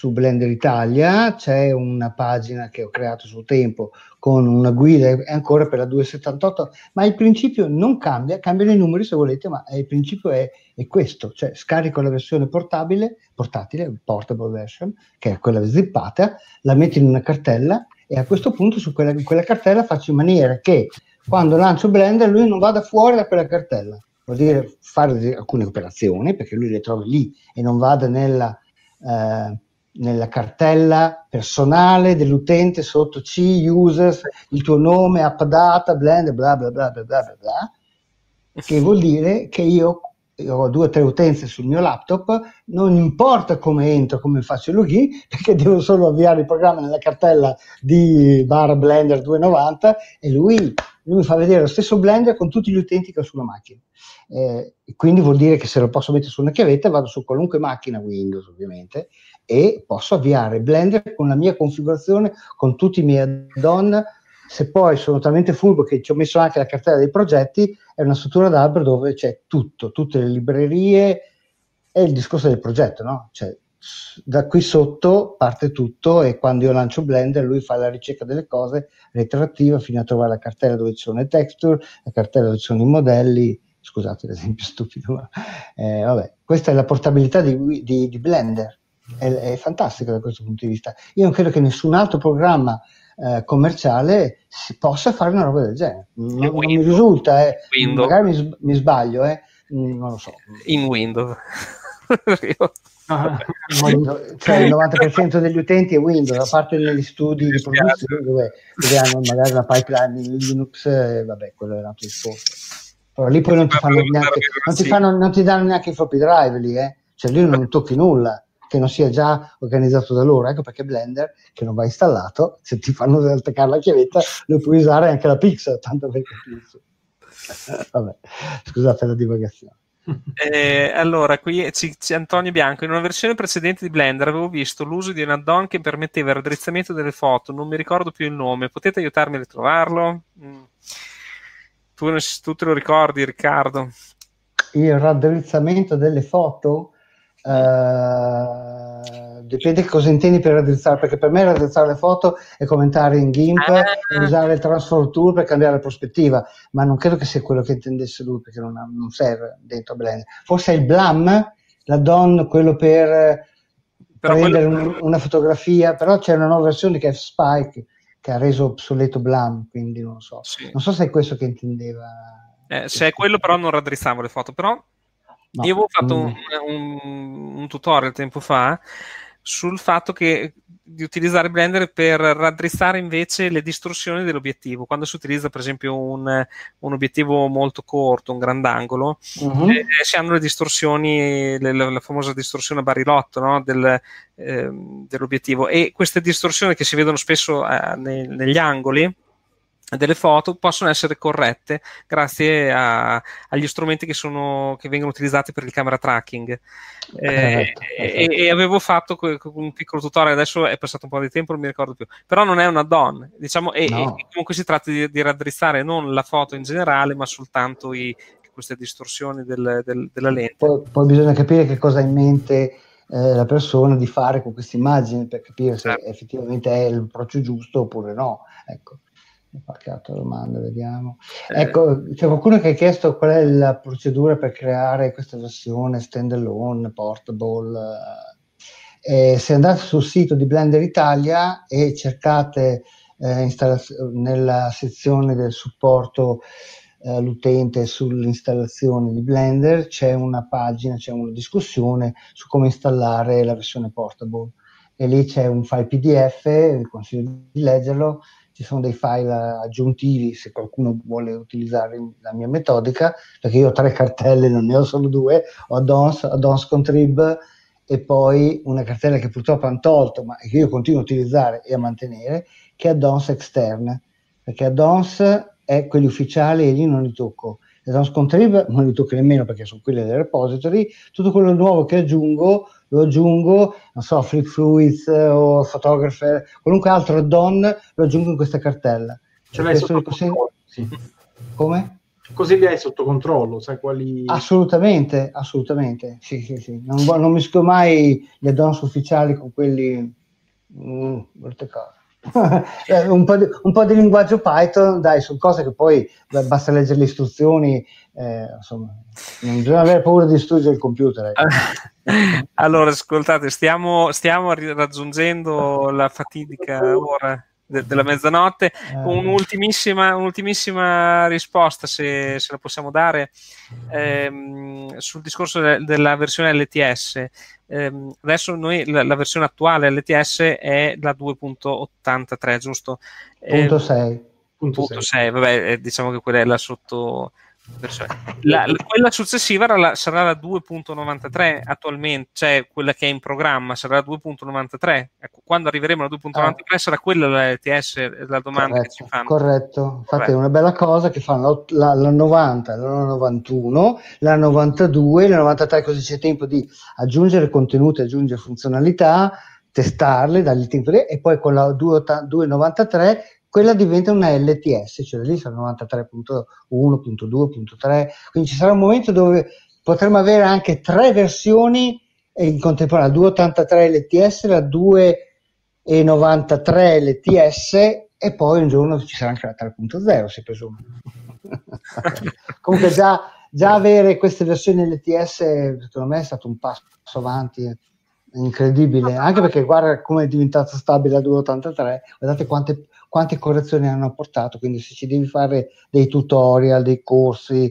su Blender Italia c'è una pagina che ho creato sul tempo con una guida, è ancora per la 278, ma il principio non cambia, cambiano i numeri se volete, ma il principio è, è questo, cioè scarico la versione portabile, portatile, portable version, che è quella zippata, la metto in una cartella e a questo punto su quella, quella cartella faccio in maniera che quando lancio Blender lui non vada fuori da quella cartella, vuol dire fare alcune operazioni perché lui le trovi lì e non vada nella... Eh, nella cartella personale dell'utente sotto C, users, il tuo nome, app data, blend, bla bla bla bla bla bla, che vuol dire che io, io ho due o tre utenze sul mio laptop, non importa come entro, come faccio il login, <laughs> perché devo solo avviare il programma nella cartella di bar Blender 290 e lui, lui mi fa vedere lo stesso Blender con tutti gli utenti che ho sulla macchina. Eh, quindi vuol dire che se lo posso mettere su una chiavetta vado su qualunque macchina Windows ovviamente e posso avviare Blender con la mia configurazione, con tutti i miei add-on. Se poi sono talmente furbo che ci ho messo anche la cartella dei progetti, è una struttura d'albero dove c'è tutto, tutte le librerie, è il discorso del progetto, no? Cioè, da qui sotto parte tutto e quando io lancio Blender lui fa la ricerca delle cose retroattiva fino a trovare la cartella dove ci sono le texture, la cartella dove ci sono i modelli, scusate l'esempio stupido, ma eh, vabbè, questa è la portabilità di, di, di Blender, è, è fantastica da questo punto di vista. Io non credo che nessun altro programma eh, commerciale si possa fare una roba del genere. Non, non mi risulta, eh. magari mi, mi sbaglio, eh. Mm, non lo so. In Windows. <laughs> Ah, cioè il 90% degli utenti è Windows, a parte negli studi di produzione dove, dove hanno magari una pipeline in Linux, vabbè, quello è un altro discorso. Però lì poi non ti, fanno neanche, non ti, fanno, non ti danno neanche i floppy drive lì, eh? cioè lì non tocchi nulla che non sia già organizzato da loro. Ecco perché Blender, che non va installato, se ti fanno attaccare la chiavetta, lo puoi usare anche la Pixel, tanto per capirsi. <laughs> Vabbè, scusate la divagazione. Eh, allora, qui c'è, c'è Antonio Bianco. In una versione precedente di Blender avevo visto l'uso di un add-on che permetteva il raddrizzamento delle foto. Non mi ricordo più il nome. Potete aiutarmi a ritrovarlo? Mm. Tu, tu, te lo ricordi, Riccardo? Il raddrizzamento delle foto? Uh, dipende cosa intendi per raddrizzare, perché per me raddrizzare le foto è commentare in GIMP ah. e usare il transfer tool per cambiare la prospettiva, ma non credo che sia quello che intendesse lui, perché non, ha, non serve dentro Blender. Forse è il BLAM, la DON, quello per però prendere quello... un, una fotografia, però c'è una nuova versione che è Spike, che ha reso obsoleto BLAM, quindi non so. Sì. Non so se è questo che intendeva. Eh, se è quello però non raddrizzavo le foto, però No. Io avevo fatto mm. un, un, un, tutorial tempo fa sul fatto che, di utilizzare Blender per raddrizzare invece le distorsioni dell'obiettivo. Quando si utilizza, per esempio, un, un obiettivo molto corto, un grandangolo, uh-huh. eh, si hanno le distorsioni, le, la, la, famosa distorsione a barilotto no? Del, eh, dell'obiettivo. E queste distorsioni che si vedono spesso eh, nei, negli angoli delle foto possono essere corrette grazie a, agli strumenti che, sono, che, vengono utilizzati per il camera tracking. Eh, e, e, avevo fatto un piccolo tutorial, adesso è passato un po' di tempo, non mi ricordo più, però non è un add-on, diciamo, e, no. e comunque si tratta di, di, raddrizzare non la foto in generale, ma soltanto i, queste distorsioni del, del, della lente. Poi, poi, bisogna capire che cosa ha in mente eh, la persona di fare con questa immagine per capire se certo. effettivamente è l'approccio giusto oppure no. Ecco qualche altra domanda, vediamo. Eh. Ecco, c'è qualcuno che ha chiesto qual è la procedura per creare questa versione standalone, portable. Eh, se andate sul sito di Blender Italia e cercate eh, installaz- nella sezione del supporto eh, l'utente sull'installazione di Blender, c'è una pagina, c'è una discussione su come installare la versione portable. E lì c'è un file PDF, vi consiglio di leggerlo, ci sono dei file aggiuntivi se qualcuno vuole utilizzare la mia metodica, perché io ho tre cartelle, non ne ho solo due, ho Addons, Addons Contrib e poi una cartella che purtroppo hanno tolto, ma che io continuo a utilizzare e a mantenere, che è Addons Externe, perché Addons è quelli ufficiali e lì non li tocco. Addons Contrib non li tocco nemmeno perché sono quelli del repository, tutto quello nuovo che aggiungo lo aggiungo, non so, Flip Fluids eh, o Photographer, qualunque altro add-on lo aggiungo in questa cartella. Ce l'hai sotto controllo, sì. Come? Così li hai sotto controllo, sai quali... Assolutamente, assolutamente, sì, sì, sì. Non, non misco mai gli add-ons ufficiali con quelli... Mm, molte cose. <laughs> Eh, un, po di, un, po di, linguaggio Python, dai, sono cose che poi basta leggere le istruzioni, eh, insomma, non bisogna avere paura di distruggere il computer. Eh. <laughs> allora, ascoltate, stiamo, stiamo raggiungendo la fatidica ora de- della mezzanotte. Eh. Un'ultimissima, un'ultimissima risposta, se, se, la possiamo dare, ehm, sul discorso de- della versione LTS. Ehm, adesso noi la, la, versione attuale LTS è la 2.83, giusto? Punto 6. Ehm, punto 6, vabbè, eh, diciamo che quella è la sotto la, la, quella successiva la, sarà la 2.93 attualmente, cioè quella che è in programma sarà la 2.93. Ecco, quando arriveremo alla 2.93 ah. sarà quella la LTS, la domanda corretto, che ci fanno. Corretto, infatti corretto. è una bella cosa che fanno la, la 90, la 91, la 92, la 93 così c'è tempo di aggiungere contenuti, aggiungere funzionalità, testarle, dargli tempo e poi con la 2.93 quella diventa una LTS, cioè lì sarà 93.1.2.3, quindi ci sarà un momento dove potremmo avere anche tre versioni in contemporanea, la 283 LTS, la 293 LTS e poi un giorno ci sarà anche la 3.0, si presume. <laughs> Comunque già, già, avere queste versioni LTS secondo me è stato un passo avanti incredibile, anche perché guarda come è diventata stabile la 283, guardate quante, quante correzioni hanno apportato, quindi se ci devi fare dei tutorial, dei corsi,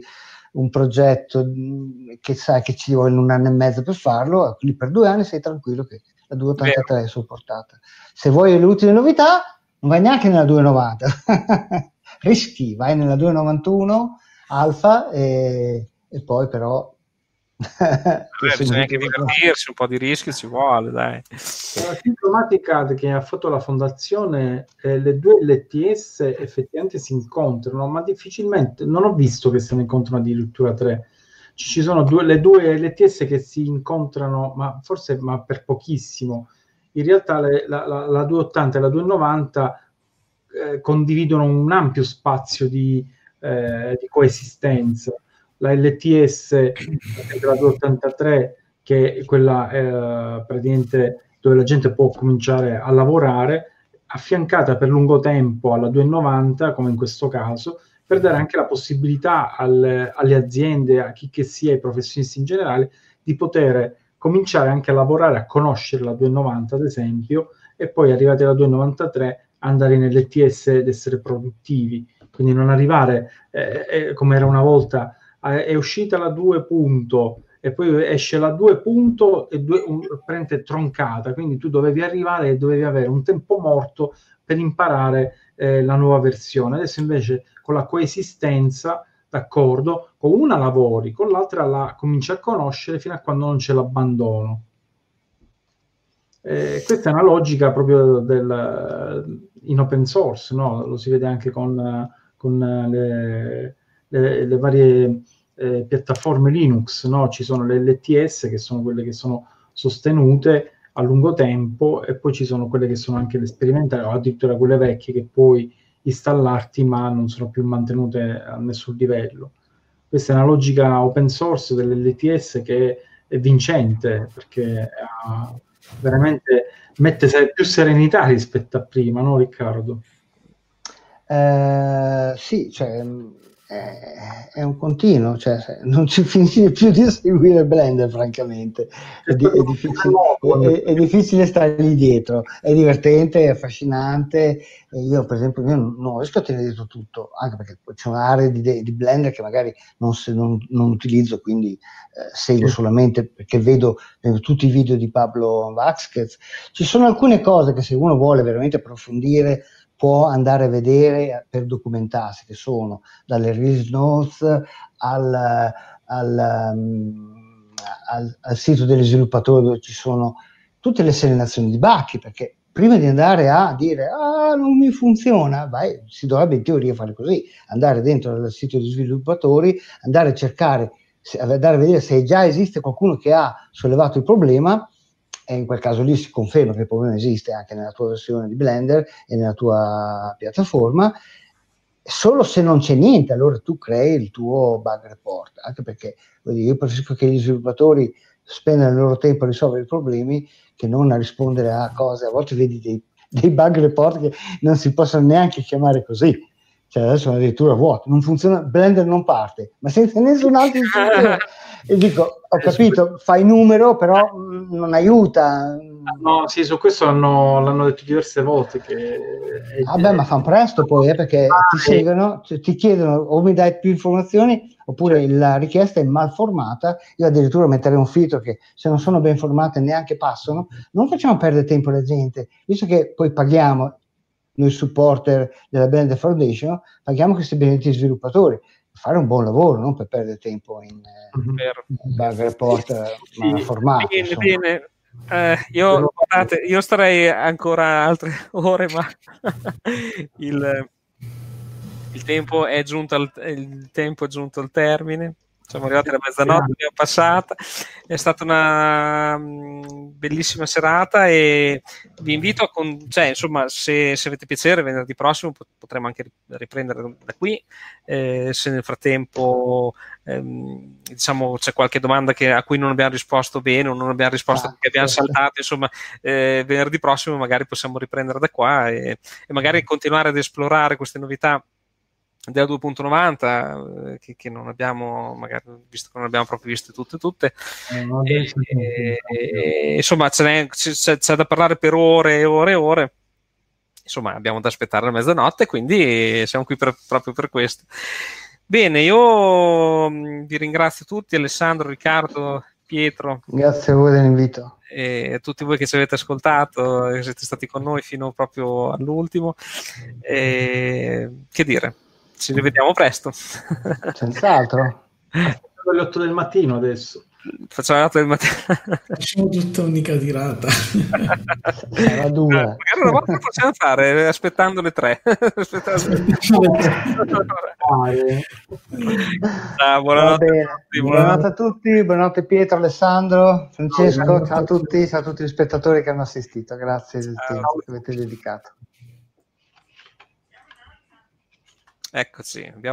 un progetto mm, che sai che ci vuole un anno e mezzo per farlo, quindi per due anni sei tranquillo che la 283 Vero. è supportata. Se vuoi le ultime novità, non vai neanche nella 290, <laughs> rischi, vai nella 291 alfa e, e poi però Beh, bisogna anche divertirsi, un po' di rischio ci vuole, dai. La sintomatica che ha fatto la fondazione, eh, le due LTS effettivamente si incontrano, ma difficilmente, non ho visto che se ne incontrano addirittura tre. Ci sono due, le due LTS che si incontrano, ma forse ma per pochissimo. In realtà le, la, la, la 280 e la 290 eh, condividono un ampio spazio di, eh, di coesistenza la LTS la 283 che è quella eh, praticamente dove la gente può cominciare a lavorare affiancata per lungo tempo alla 290 come in questo caso per dare anche la possibilità al, alle aziende, a chi che sia, ai professionisti in generale, di poter cominciare anche a lavorare, a conoscere la 290 ad esempio, e poi arrivati alla 293 andare nell'ETS ed essere produttivi, quindi non arrivare eh, eh, come era una volta è uscita la 2 punto e poi esce la 2 punto e due, un, prende troncata, quindi tu dovevi arrivare e dovevi avere un tempo morto per imparare eh, la nuova versione. Adesso invece con la coesistenza, d'accordo, con una lavori, con l'altra la cominci a conoscere fino a quando non c'è l'abbandono. Eh, questa è una logica proprio del, in open source, no? lo si vede anche con, con le, le, le varie eh, piattaforme Linux, no? ci sono le LTS che sono quelle che sono sostenute a lungo tempo e poi ci sono quelle che sono anche le sperimentali o addirittura quelle vecchie che puoi installarti ma non sono più mantenute a nessun livello. Questa è una logica open source dell'LTS che è vincente perché uh, veramente mette più serenità rispetto a prima, no Riccardo? Eh, sì, cioè, è un continuo, cioè <laughs> non ci finisce più di seguire Blender, francamente. È, di, è, difficile, è, è, difficile, stare lì dietro, è divertente, è affascinante. io, per esempio, io non riesco a tenere dietro tutto, anche perché c'è un'area di, di Blender che magari non, se, non, non utilizzo, quindi eh, seguo solamente perché vedo eh, tutti i video di Pablo Vasquez. Ci sono alcune cose che se uno vuole veramente approfondire può andare a vedere per documentarsi, che sono dalle release notes al, al, um, al, al sito degli sviluppatori dove ci sono tutte le segnalazioni di bacchi, perché prima di andare a dire ah non mi funziona, vai, si dovrebbe in teoria fare così, andare dentro al sito degli sviluppatori, andare a cercare, andare a vedere se già esiste qualcuno che ha sollevato il problema e in quel caso lì si conferma che il problema esiste anche nella tua versione di Blender e nella tua piattaforma. Solo se non c'è niente, allora tu crei il tuo bug report, anche perché io preferisco che gli sviluppatori spendano il loro tempo a risolvere i problemi che non a rispondere a cose. A volte vedi dei, dei bug report che non si possono neanche chiamare così cioè adesso sono addirittura vuoto, non funziona, Blender non parte, ma senza nessun altro e dico, ho capito, fai numero, però non aiuta. No, sì, su questo l'hanno, l'hanno detto diverse volte. Che Vabbè, ma fanno presto poi, eh, perché ah, ti seguono, cioè, ti chiedono o mi dai più informazioni oppure la richiesta è mal formata. Io addirittura metterei un filtro che se non sono ben formate neanche passano. Non facciamo perdere tempo alla gente, visto che poi paghiamo noi supporter della Blender Foundation, paghiamo questi benedetti sviluppatori per fare un buon lavoro, non per perdere tempo in, uh-huh. bug report eh, sì, formato. Bene, bene. Eh, io, guardate, io starei ancora altre <laughs> ore, ma il, il, tempo è giunto al, il tempo è giunto al termine. Siamo arrivati alla mezzanotte, abbiamo passata, è stata una mm, bellissima serata e vi invito a, con, cioè, insomma, se, se, avete piacere, venerdì prossimo potremo anche riprendere da qui, eh, se nel frattempo ehm, diciamo, c'è qualche domanda che, a cui non abbiamo risposto bene o non abbiamo risposto ah, perché abbiamo certo. saltato, insomma, eh, venerdì prossimo magari possiamo riprendere da qua e, e magari continuare ad esplorare queste novità della 2.90 eh, che, che, non abbiamo magari visto che non abbiamo proprio viste tutte tutte. Eh, e, e, insomma c'è, c'è, c'è, da parlare per ore e ore e ore. Insomma abbiamo da aspettare la mezzanotte quindi siamo qui per, proprio per questo. Bene io mm, vi ringrazio tutti Alessandro, Riccardo, Pietro. Grazie a voi dell'invito. E a tutti voi che ci avete ascoltato e siete stati con noi fino proprio all'ultimo. E, che dire ci rivediamo presto. Senz'altro. Le 8 del mattino adesso. Facciamo le 8 del mattino. Facciamo tutta unica tirata. Era due. Magari una volta lo possiamo fare aspettando le 3. Ciao, buonanotte, a tutti, buonanotte a tutti, buonanotte Pietro, Alessandro, Francesco, ciao a tutti, ciao a tutti gli spettatori che hanno assistito, grazie del tempo che avete dedicato. Eccoci, abbiamo